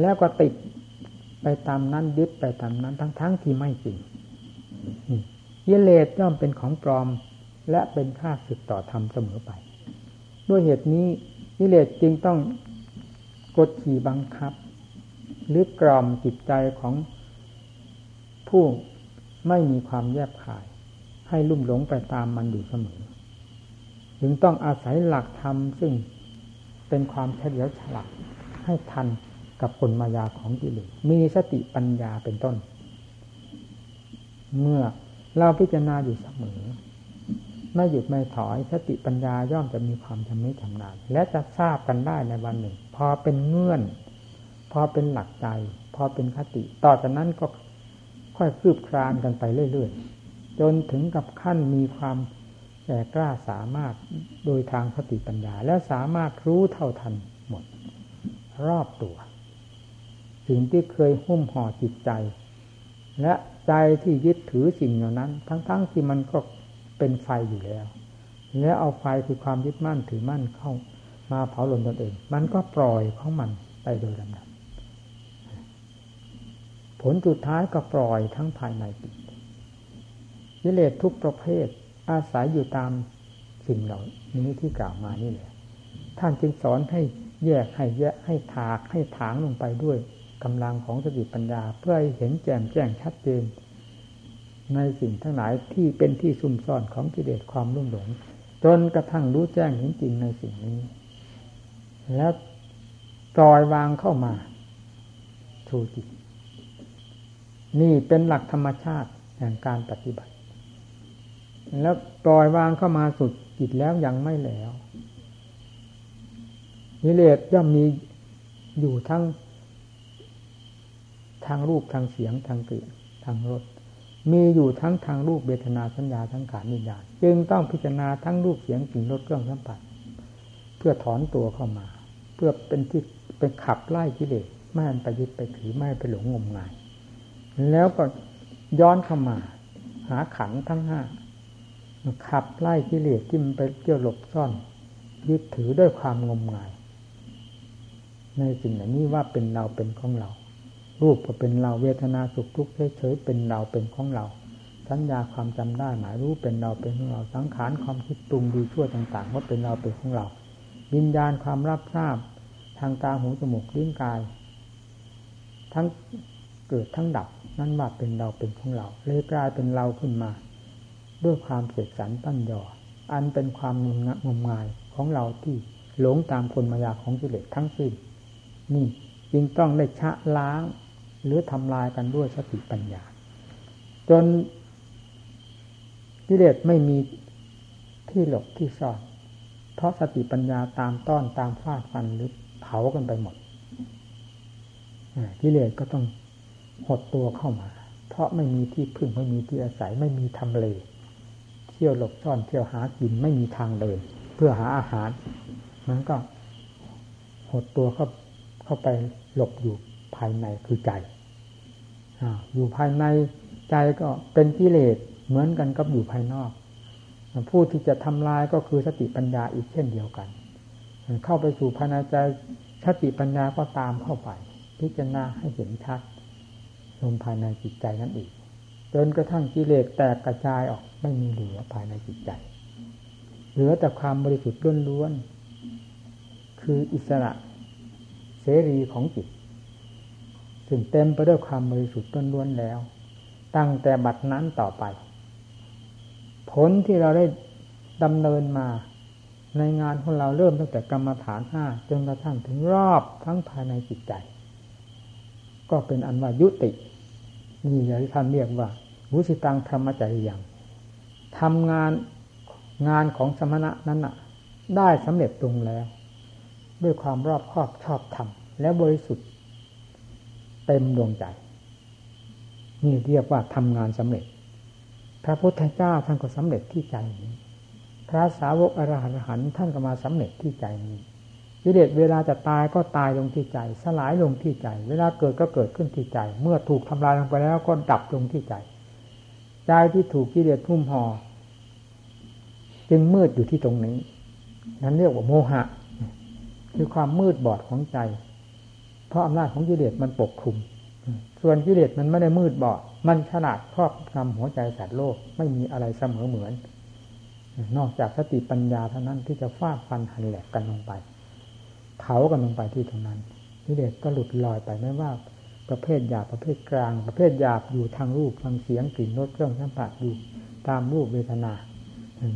แล้วก็ติดไปตามนั้นยึดไปตามนั้นทั้งๆทที่ไม่จริงยิเลสย่อมเป็นของปลอม และเป็นค่าสึกต่อธรรมเสมอไป ด้วยเหตุนี้ยิเลสจึงต้องกดขี่บังคับ หรือกล่อมจิตใจของผู้ไม่มีความแยบขาย ให้ลุ่มหลงไปตามมันอยู่เสมอ ถึงต้องอาศัยหลักธรรมซึ่งเป็นความเฉลียวฉลาดให้ทันกับผลมายาของกิเลสมีสติปัญญาเป็นต้น เมื่อเราพิจารณาอยู่เสมอ ไม่หยุดไม่ถอยสติปัญญาย่อมจะมีความชำนิชำนาญและจะทราบกันได้ในวันหนึ่ง พอเป็นเงื่อน พอเป็นหลักใจ พอเป็นคติ ต่อจากนั้นก็ค่อยคืบคลานกันไปเรื่อยๆ จนถึงกับขั้นมีความ แก่กล้าสามารถโดยทางสติปัญญา และสามารถรู้เท่าทันหมด รอบตัวสิ่งที่เคยหุ้มห่อจิตใจ และใจที่ยึดถือสิ่งเหล่านั้น ทั้งๆทที่มันก็เป็นไฟอยู่แล้ว แล้วเอาไฟคือความยึดมั่นถือมั่นเข้า มาเผาหล่นตนเอง มันก็ปล่อยของมันไปโดยลำดับผลสุดท้ายก็ปล่อยทั้งภายในจิตกิเลสทุกประเภท อาศัยอยู่ตามสิ่งเหล่านี้ที่กล่าวมานี่แหละท่านจึงสอนให้แยกให้แยกให้ถากให้ถางลงไปด้วยกำลังของสติปัญญา เพื่อให้เห็นแจ่มแจ้งชัดเจน ในสิ่งทั้งหลายที่เป็นที่ซุ่มซ่อนของกิเลสความรุ่มหลง จนกระทั่งรู้แจ้งเห็นจริงในสิ่งนี้ แล้วปล่อยวางเข้ามาถูจิตนี่เป็นหลักธรรมชาติแห่งการปฏิบัติ แล้วปล่อยวางเข้ามาสุดจิตแล้วยังไม่แล้วนิเลศย่อมมีอยู่ทั้ง ทางรูปทางเสียงทางกลิ่นทางรสมีอยู่ทั้งทางรูปเบทนาสัญญาทั้งขานิยาจึงต้องพิจารณาทั้งรูปเสียงกลิ่นรสเครื่องสัมผัสเพื่อถอนตัวเข้ามา เพื่อเป็นที่เป็นขับไล่กิเลสไม่ให้ไปยึดไปถือไม่ไปหลงงมงาย แล้วก็ย้อนเข้ามา หาขันทั้งห้า ขับไล่กิเลสที่มันไปเกี่ยวหลบซ่อน ยึดถือด้วยความงมงาย ในสิ่งเหล่านี้ว่าเป็นเราเป็นของเรา รูปก็เป็นเราเวทนาสุขทุกข์เฉยๆเป็นเราเป็นของเรา สัญญาความจำได้หมายรู้เป็นเราเป็นของเราสังขารความคิดปรุงดีชั่วต่างๆว่าเป็นเราเป็นของเรา วิญญาณความรับทราบ ทางตาหูจมูกลิ้นกาย ทั้งเกิดทั้งดับนั่นว่าเป็นเราเป็นของเราเลยกลายเป็นเราขึ้นมา ด้วยความเสกสรรตั้นยอ อันเป็นความงมงายของเราที่หลงตามคนมายาของกิเลสทั้งสิ้น นี่จึงต้องได้ชะล้าง หรือทำลายกันด้วยสติปัญญา จนกิเลสไม่มีที่หลบที่ซ่อน เพราะสติปัญญาตามต้อนตามฟาดฟันหรือเผากันไปหมดกิเลสก็ต้องหดตัวเข้ามา เพราะไม่มีที่พึ่งไม่มีที่อาศัยไม่มีทำเล เที่ยวหลบซ่อนเที่ยวหากินไม่มีทางเดิน เพื่อหาอาหาร มันก็หดตัวเข้าเข้าไปหลบอยู่ภายในคือใจอยู่ภายในใจก็เป็นกิเลสเหมือนกันกับอยู่ภายนอก ผู้ที่จะทำลายก็คือสติปัญญาอีกเช่นเดียวกัน เข้าไปสู่ภายในใจสติปัญญาก็ตามเข้าไป พิจารณาให้เห็นชัดลงภายในจิตใจนั่นเอง จนกระทั่งกิเลสแตกกระจายออกไม่มีเหลือภายในจิตใจ เหลือแต่ความบริสุทธิ์ล้วนๆคืออิสระเสรีของจิตซึ่งเต็มไปด้วยความบริสุทธิ์ล้วนแล้ว ตั้งแต่บัดนั้นต่อไป ผลที่เราได้ดำเนินมาในงานของเราเริ่มตั้งแต่กรรมฐานห้าจนกระทั่งถึงรอบทั้งภายในจิตใจ ก็เป็นอันว่ายุติ นี่อย่างที่ท่านเรียกว่าวุสิตังธรรมจริยังทำงานงานของสมณะนั้นน่ะ ได้สำเร็จตรงแล้ว ด้วยความรอบคอบชอบธรรมและบริสุทธิ์ เต็มดวงใจ นี่เรียกว่าทำงานสำเร็จ พระพุทธเจ้าท่านก็สำเร็จที่ใจนี้ พระสาวกอรหันต์ท่านก็มาสำเร็จที่ใจนี้ กิเลสเวลาจะตายก็ตายลงที่ใจ สลายลงที่ใจ เวลาเกิดก็เกิดขึ้นที่ใจ เมื่อถูกทำลายลงไปแล้วก็ดับลงที่ใจ ใจที่ถูกกิเลสทุ่มห่อจึงมืดอยู่ที่ตรงนี้ นั้นเรียกว่าโมหะ คือความมืดบอดของใจ เพราะอำนาจของกิเลสมันปกคลุม ส่วนกิเลสมันไม่ได้มืดบอด มันขนาดครอบงำหัวใจสัตว์โลกไม่มีอะไรเสมอเหมือน นอกจากสติปัญญาเท่านั้นที่จะฟาดฟันหันแหลกกันลงไป เผากันลงไปที่ตรงนั้นกิเลสก็หลุดลอยไปไม่ว่า ประเภทหยาบประเภทกลาง ประเภทหยาบอยู่ทางรูปทางเสียงกลิ่นรสเครื่องสัมผัสอยู่ตามรูปเวทนา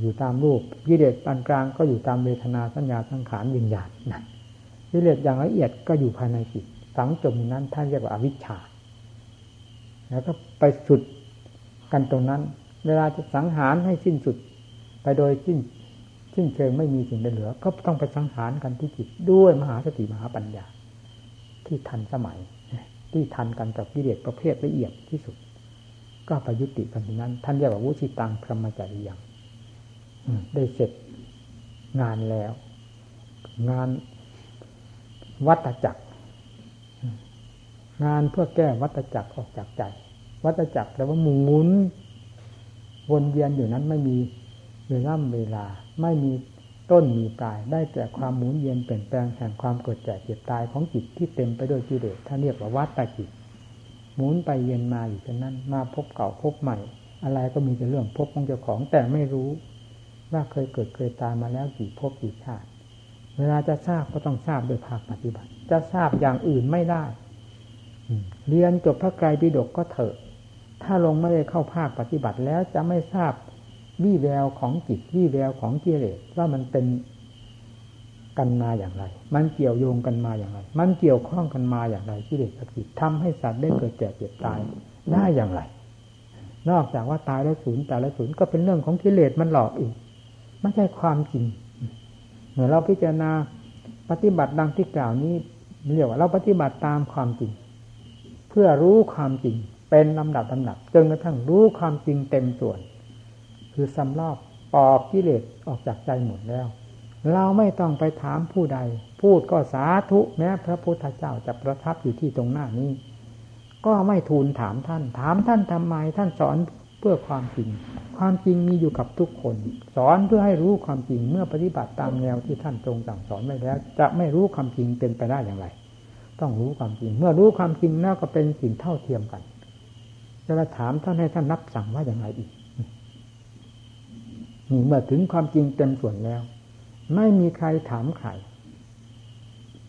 อยู่ตามรูปกิเลสปานกลางก็อยู่ตามเวทนาสัญญาสังขารวิญญาณนั่นกิเลสอย่างละเอียดก็อยู่ภายในจิตฝังจมนั้นท่านเรียกว่าอวิชชา แล้วก็ไปสุดกันตรงนั้น เวลาจะสังหารให้สิ้นสุด ไปโดยสิ้น สิ้นเชิงไม่มีสิ่งใดเหลือ ก็ต้องไปสังหารกันที่จิตด้วยมหาสติมหาปัญญา ที่ทันสมัย ที่ทันกันกับกิเลสประเภทละเอียดที่สุด ก็ไปยุติกันที่นั้น ท่านเรียกว่าวุชิตังพรหมจริยังได้เสร็จงานแล้ว งานวัตจักรงานเพื่อแก้วัตจักรออกจากใจ วัตจักรแปลว่าหมุนวนเวียนอยู่นั้นไม่มีเวลาเวลา ไม่มีต้นมีปลาย ได้แต่ความหมุนเวียนเปลี่ยนแปลงแห่งความเกิดแก่เจ็บตายของจิตที่เต็มไปด้วยกิเลสท่านเรียกว่าวัตจิต หมุนไปเวียนมาอยู่เช่นนั้น มาพบเก่าพบใหม่ อะไรก็มีแต่เรื่องพบของเจ้าของแต่ไม่รู้ ว่าเคยเกิดเคยตายมาแล้วกี่ภพกี่ชาติ เวลาจะทราบก็ต้องทราบโดยภาคปฏิบัติ จะทราบอย่างอื่นไม่ได้เรียนจบพระไกรปิฎกก็เถอะ ถ้าลงไม่ได้เข้าภาคปฏิบัติแล้วจะไม่ทราบ วี่แววของจิตวี่แววของกิเลสว่ามันเป็นกันมาอย่างไร มันเกี่ยวโยงกันมาอย่างไร มันเกี่ยวข้องกันมาอย่างไรกิเลสกับจิตทำให้สัตว์ได้เกิดแก่เจ็บตายได้อย่างไร นอกจากว่าตายแล้วสูญตายแล้วสูญก็เป็นเรื่องของกิเลสมันหลอกอีก ไม่ใช่ความจริงเมื่อเราพิจารณาปฏิบัติดังที่กล่าวนี้เรียกว่าเราปฏิบัติตามความจริง เพื่อรู้ความจริงเป็นลำดับลำดับจนกระทั่งรู้ความจริงเต็มส่วน คือสำรอบปอกกิเลสออกจากใจหมดแล้ว เราไม่ต้องไปถามผู้ใด พูดก็สาธุแม้พระพุทธเจ้าจะประทับอยู่ที่ตรงหน้านี้ ก็ไม่ทูลถามท่าน ถามท่านทำไมท่านสอนเพื่อความจริง ความจริงมีอยู่กับทุกคน สอนเพื่อให้รู้ความจริงเมื่อปฏิบัติตามแนวที่ท่านทรงสั่งสอนไว้แล้ว จะไม่รู้ความจริงเป็นไปได้อย่างไร ต้องรู้ความจริง เมื่อรู้ความจริงแล้วก็เป็นสิ่งเท่าเทียมกันจะมาถามท่านให้ท่านนับสั่งว่าอย่างไรอีก นี่เมื่อถึงความจริงเต็มส่วนแล้ว ไม่มีใครถามใคร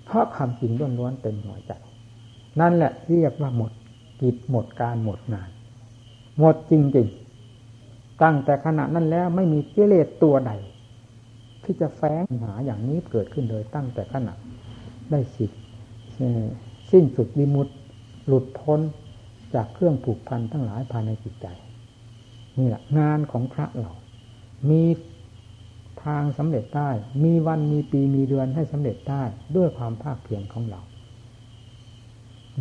เพราะความจริงล้วนๆเต็มหัวใจนั่นแหละเรียกว่าหมดกิจหมดการหมดงาน หมดจริงๆ ตั้งแต่ขณะนั้นแล้วไม่มีกิเลสตัวใด ที่จะแฝงหาอย่างนี้เกิดขึ้นเลยตั้งแต่ขณะได้สิทธิ์สิ้นสุดวิมุตหลุดพ้นจากเครื่องผูกพันทั้งหลายภายในจิตใจ นี่แหละงานของพระเรา มีทางสำเร็จได้ มีวันมีปีมีเดือนให้สำเร็จได้ด้วยความภาคเพียรของเรา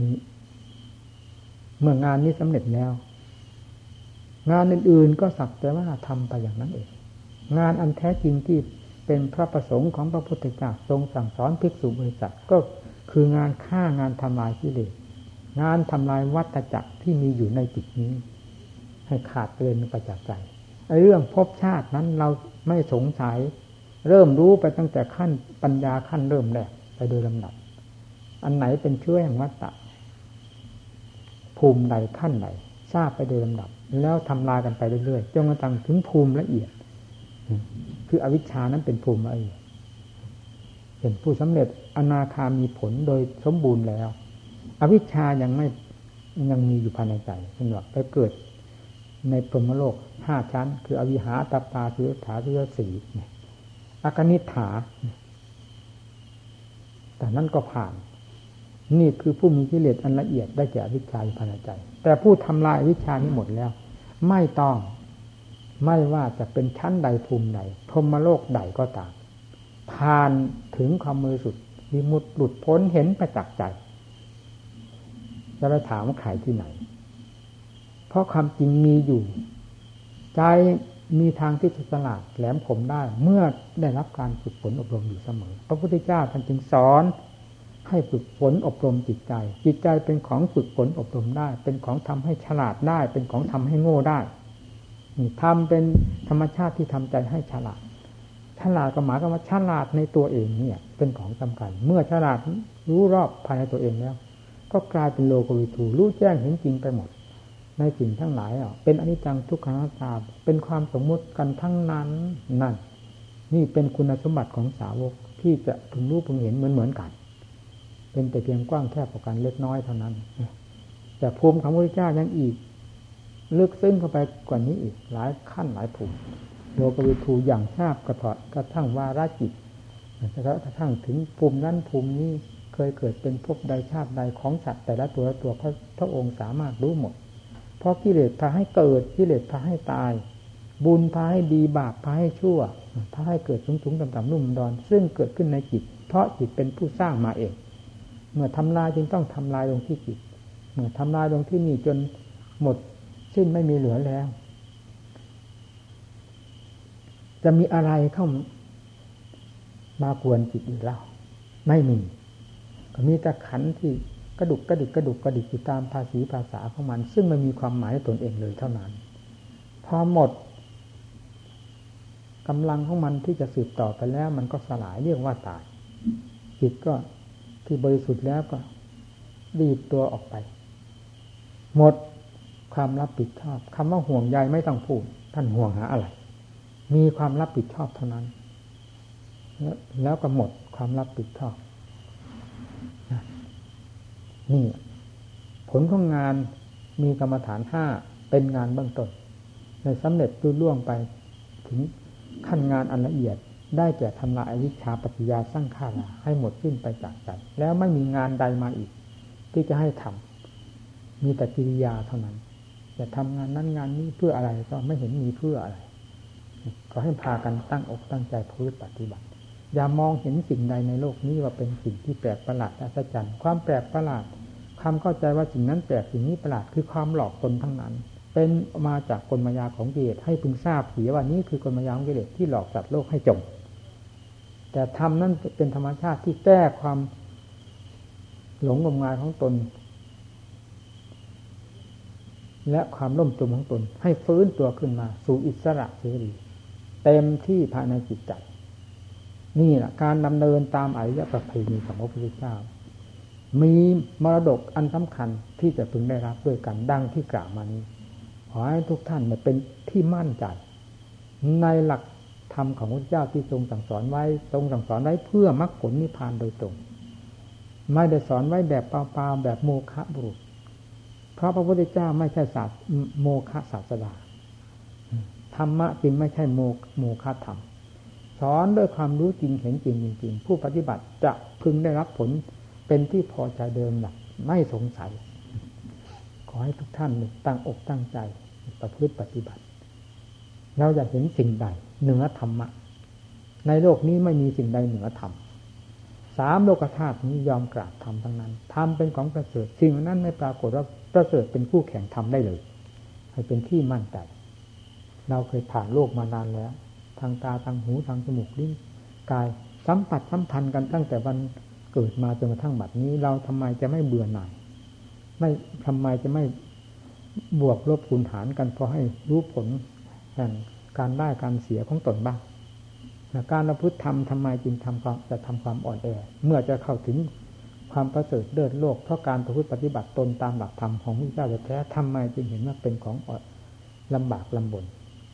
นี่เมื่องานนี้สำเร็จแล้ว งานอื่นๆก็สักแต่ว่าทำไปอย่างนั้นเอง งานอันแท้จริงที่เป็นพระประสงค์ของพระพุทธเจ้าทรงสั่งสอนภิกษุบริษัทก็คืองานฆ่างานทำลายกิเลสงานทำลายวัฏจักรที่มีอยู่ในจิตนี้ ให้ขาดเกลื่อนไปจากใจ เรื่องภพชาตินั้นเราไม่สงสัย เริ่มรู้ไปตั้งแต่ขั้นปัญญาขั้นเริ่มแรกไปโดยลำดับ อันไหนเป็นเชื้อแห่งวัฏฏะภูมิใดขั้นใดทราบไปโดยลำดับ แล้วทำลายกันไปเรื่อยๆจนกระทั่งถึงภูมิละเอียด คืออวิชชานั้นเป็นภูมิละเอียดเห็นผู้สำเร็จอนาคามีผลโดยสมบูรณ์แล้ว อวิชชายังไม่ยังมีอยู่ภายในใจเห็นว่าไปเกิด ในพรหมโลกห้าชั้น คืออวิหาตาปาสุถาสุสีอากนิฐา แต่นั่นก็ผ่าน นี่คือผู้มีกิเลสอันละเอียดได้แก่วิชาภายในใจ แต่ผู้ทำลายวิชานี้หมดแล้ว ไม่ต้องไม่ว่าจะเป็นชั้นใดภูมิใดพรหมโลกใดก็ตามผ่านถึงความมือสุดมีมุดหลุดพ้นเห็นประจักษ์ใจจะไปถามว่าใครที่ไหน เพราะความจริงมีอยู่ ใจมีทางที่จะสลาดแหลมคมได้ เมื่อได้รับการฝึกฝนอบรมอยู่เสมอ พระพุทธเจ้าท่านจึงสอนให้ฝึกฝนอบรมจิตใจ จิตใจเป็นของฝึกฝนอบรมได้ เป็นของทำให้ฉลาดได้ เป็นของทำให้โง่ได้ทำเป็นธรรมชาติที่ทำใจให้ฉลาด ฉลาดก็หมายความว่าฉลาดในตัวเองเนี่ย เป็นของสำคัญ เมื่อฉลาดรู้รอบภายในตัวเองแล้ว ก็กลายเป็นโลกวิถูรู้แจ้งเห็นจริงไปหมด ในสิ่งทั้งหลายอะเป็นอนิจจังทุกขังตาเป็นความสมมุติกันทั้งนั้นนั่น นี่เป็นคุณสมบัติของสาวกที่จะพึงรู้พึงเห็นเหมือนเหมือนกัน เป็นแต่เพียงกว้างแคบกว่ากันเล็กน้อยเท่านั้น แต่ภูมิของพระเจ้ายังอีกลึกซึ้งเข้าไปกว่านี้อีก หลายขั้นหลายภูมิโลกวิทูอย่างทราบกระถอดกระทั่งวาระจิตกระทั่งถึงภูมินั้นภูมินี้เคยเกิดเป็นภพใดชาติใดของสัตว์แต่ละตัวตัวพระองค์สามารถรู้หมด เพราะกิเลสพาให้เกิดกิเลสพาให้ตาย บุญพาให้ดีบาปพาให้ชั่วพาให้เกิดสูงสูงต่ำต่ำนุ่มดอน ซึ่งเกิดขึ้นในจิต เพราะจิตเป็นผู้สร้างมาเอง เมื่อทำลายจึงต้องทำลายลงที่จิต เมื่อทำลายลงที่นี่จนหมดสิ้นไม่มีเหลือแล้ว จะมีอะไรเข้ามากวนจิตอีกแล้วไม่มี ก็มีแต่ขันที่ กระดุกกระดิกกระดุกกระดิกอยู่ตามภาษีภาษาของมัน ซึ่งไม่มีความหมายตนเองเลยเท่านั้น พอหมดกำลังของมันที่จะสืบต่อไปแล้ว มันก็สลายเรียกว่าตายจิตก็ที่บริสุทธิ์แล้วก็รีบตัวออกไป หมดความรับผิดชอบคำว่าห่วงใยไม่ต้องพูด ท่านห่วงหาอะไร มีความรับผิดชอบเท่านั้น แล้วก็หมดความรับผิดชอบ นี่ ผลของงานมีกรรมฐานห้าเป็นงานเบื้องต้น ในสำเร็จรุ่ล่วงไปถึงขั้นงานอันละเอียดได้แก่ทำลายอวิชชาปฏิยาสร้างขาราให้หมดสิ้นไปจากใจแล้วไม่มีงานใดมาอีก ที่จะให้ทำมีแต่กิริยาเท่านั้นจะทำงานนั้นงานนี้เพื่ออะไรก็ไม่เห็นมีเพื่ออะไรก็ให้พากันตั้งอกตั้งใจพูดปฏิบัติ อย่ามองเห็นสิ่งใดในโลกนี้ว่าเป็นสิ่งที่แปลกประหลาดอัศจรรย์ความแปลกประหลาด ความเข้าใจว่าสิ่งนั้นแปลกสิ่งนี้ประหลาดคือความหลอกคนทั้งนั้น เป็นมาจากกลมายาของกิเลสให้พึงทราบเสียว่านี้คือกลมายาของกิเลสที่หลอกสัตว์โลกให้จมแต่ธรรมนั้นเป็นธรรมชาติที่แก้ความหลงงมงายของตน และความล่มจมของตน ให้ฟื้นตัวขึ้นมา สู่อิสระเสรีเต็มที่ภายในจิตใจนี่แหละการดำเนินตามอริยประเพณีของพระพุทธเจ้า มีมรดกอันสำคัญที่จะพึงได้รับด้วยกันดังที่กล่าวมานี้ขอให้ทุกท่านเป็นที่มั่นใจ ในหลักธรรมของพระเจ้าที่ทรงสั่งสอนไว้ทรงสั่งสอนไว้เพื่อมรรคผลนิพพานโดยตรง ไม่ได้สอนไว้แบบเปล่าๆแบบโมฆะบุรุษ เพราะพระพุทธเจ้าไม่ใช่ศาสตร์โมฆะศาสดาธรรมะจริงไม่ใช่โมโมฆะธรรม สอนด้วยความรู้จริงเห็นจริงจริง ผู้ปฏิบัติจะพึงได้รับผล เป็นที่พอใจเดิมหลักไม่สงสัย ขอให้ทุกท่านตั้งอกตั้งใจประพฤติปฏิบัติ เราอยากเห็นสิ่งใดเหนือธรรมะ ในโลกนี้ไม่มีสิ่งใดเหนือธรรมสามโลกธาตุนี้ยอมกราบธรรมทั้งนั้นธรรมเป็นของประเสริฐสิ่งนั้นไม่ปรากฏว่าประเสริฐเป็นคู่แข่งธรรมได้เลย ให้เป็นที่มั่นใจเราเคยผ่านโลกมานานแล้ว ทางตาทางหูทางจมูกลิ้นกายสัมผัสสัมพันธ์กันตั้งแต่วัน เกิดมาจนกระทั่งบัดนี้ เราทำไมจะไม่เบื่อหน่าย ไม่ทำไมจะไม่บวกลบคูณหารกันพอให้รู้ผลแห่งการได้การเสียของตนบ้างการประพฤติธรรมทำไมจึงทำความจะทำความอ่อนแอ เมื่อจะเข้าถึงความประเสริฐเดินโลกเพราะการประพฤติปฏิบัติตนตามหลักธรรมของพระเจ้าแท้ทำไมจึงเห็นว่าเป็นของอ่อนลำบากลำบน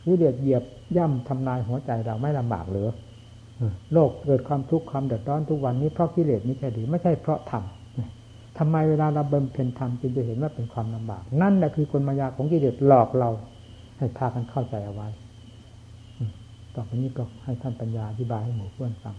วิเดียดเหยียบย่ำทำลายหัวใจเราไม่ลำบากหรือ โลกเกิดความทุกข์ความเดือดร้อนทุกวันนี้เพราะกิเลสไม่ใช่หรือไม่ใช่เพราะธรรมทำไมเวลาเราเบิ่มเพ็นธรรมจึงจะเห็นว่าเป็นความลำบาก นั่นแหละคือกลมายาของกิเลสหลอกเรา ให้พากันเข้าใจเอาไว้ต่อไปนี้ก็ให้ท่านปัญญาอธิบายให้หมู่เพื่อนฟัง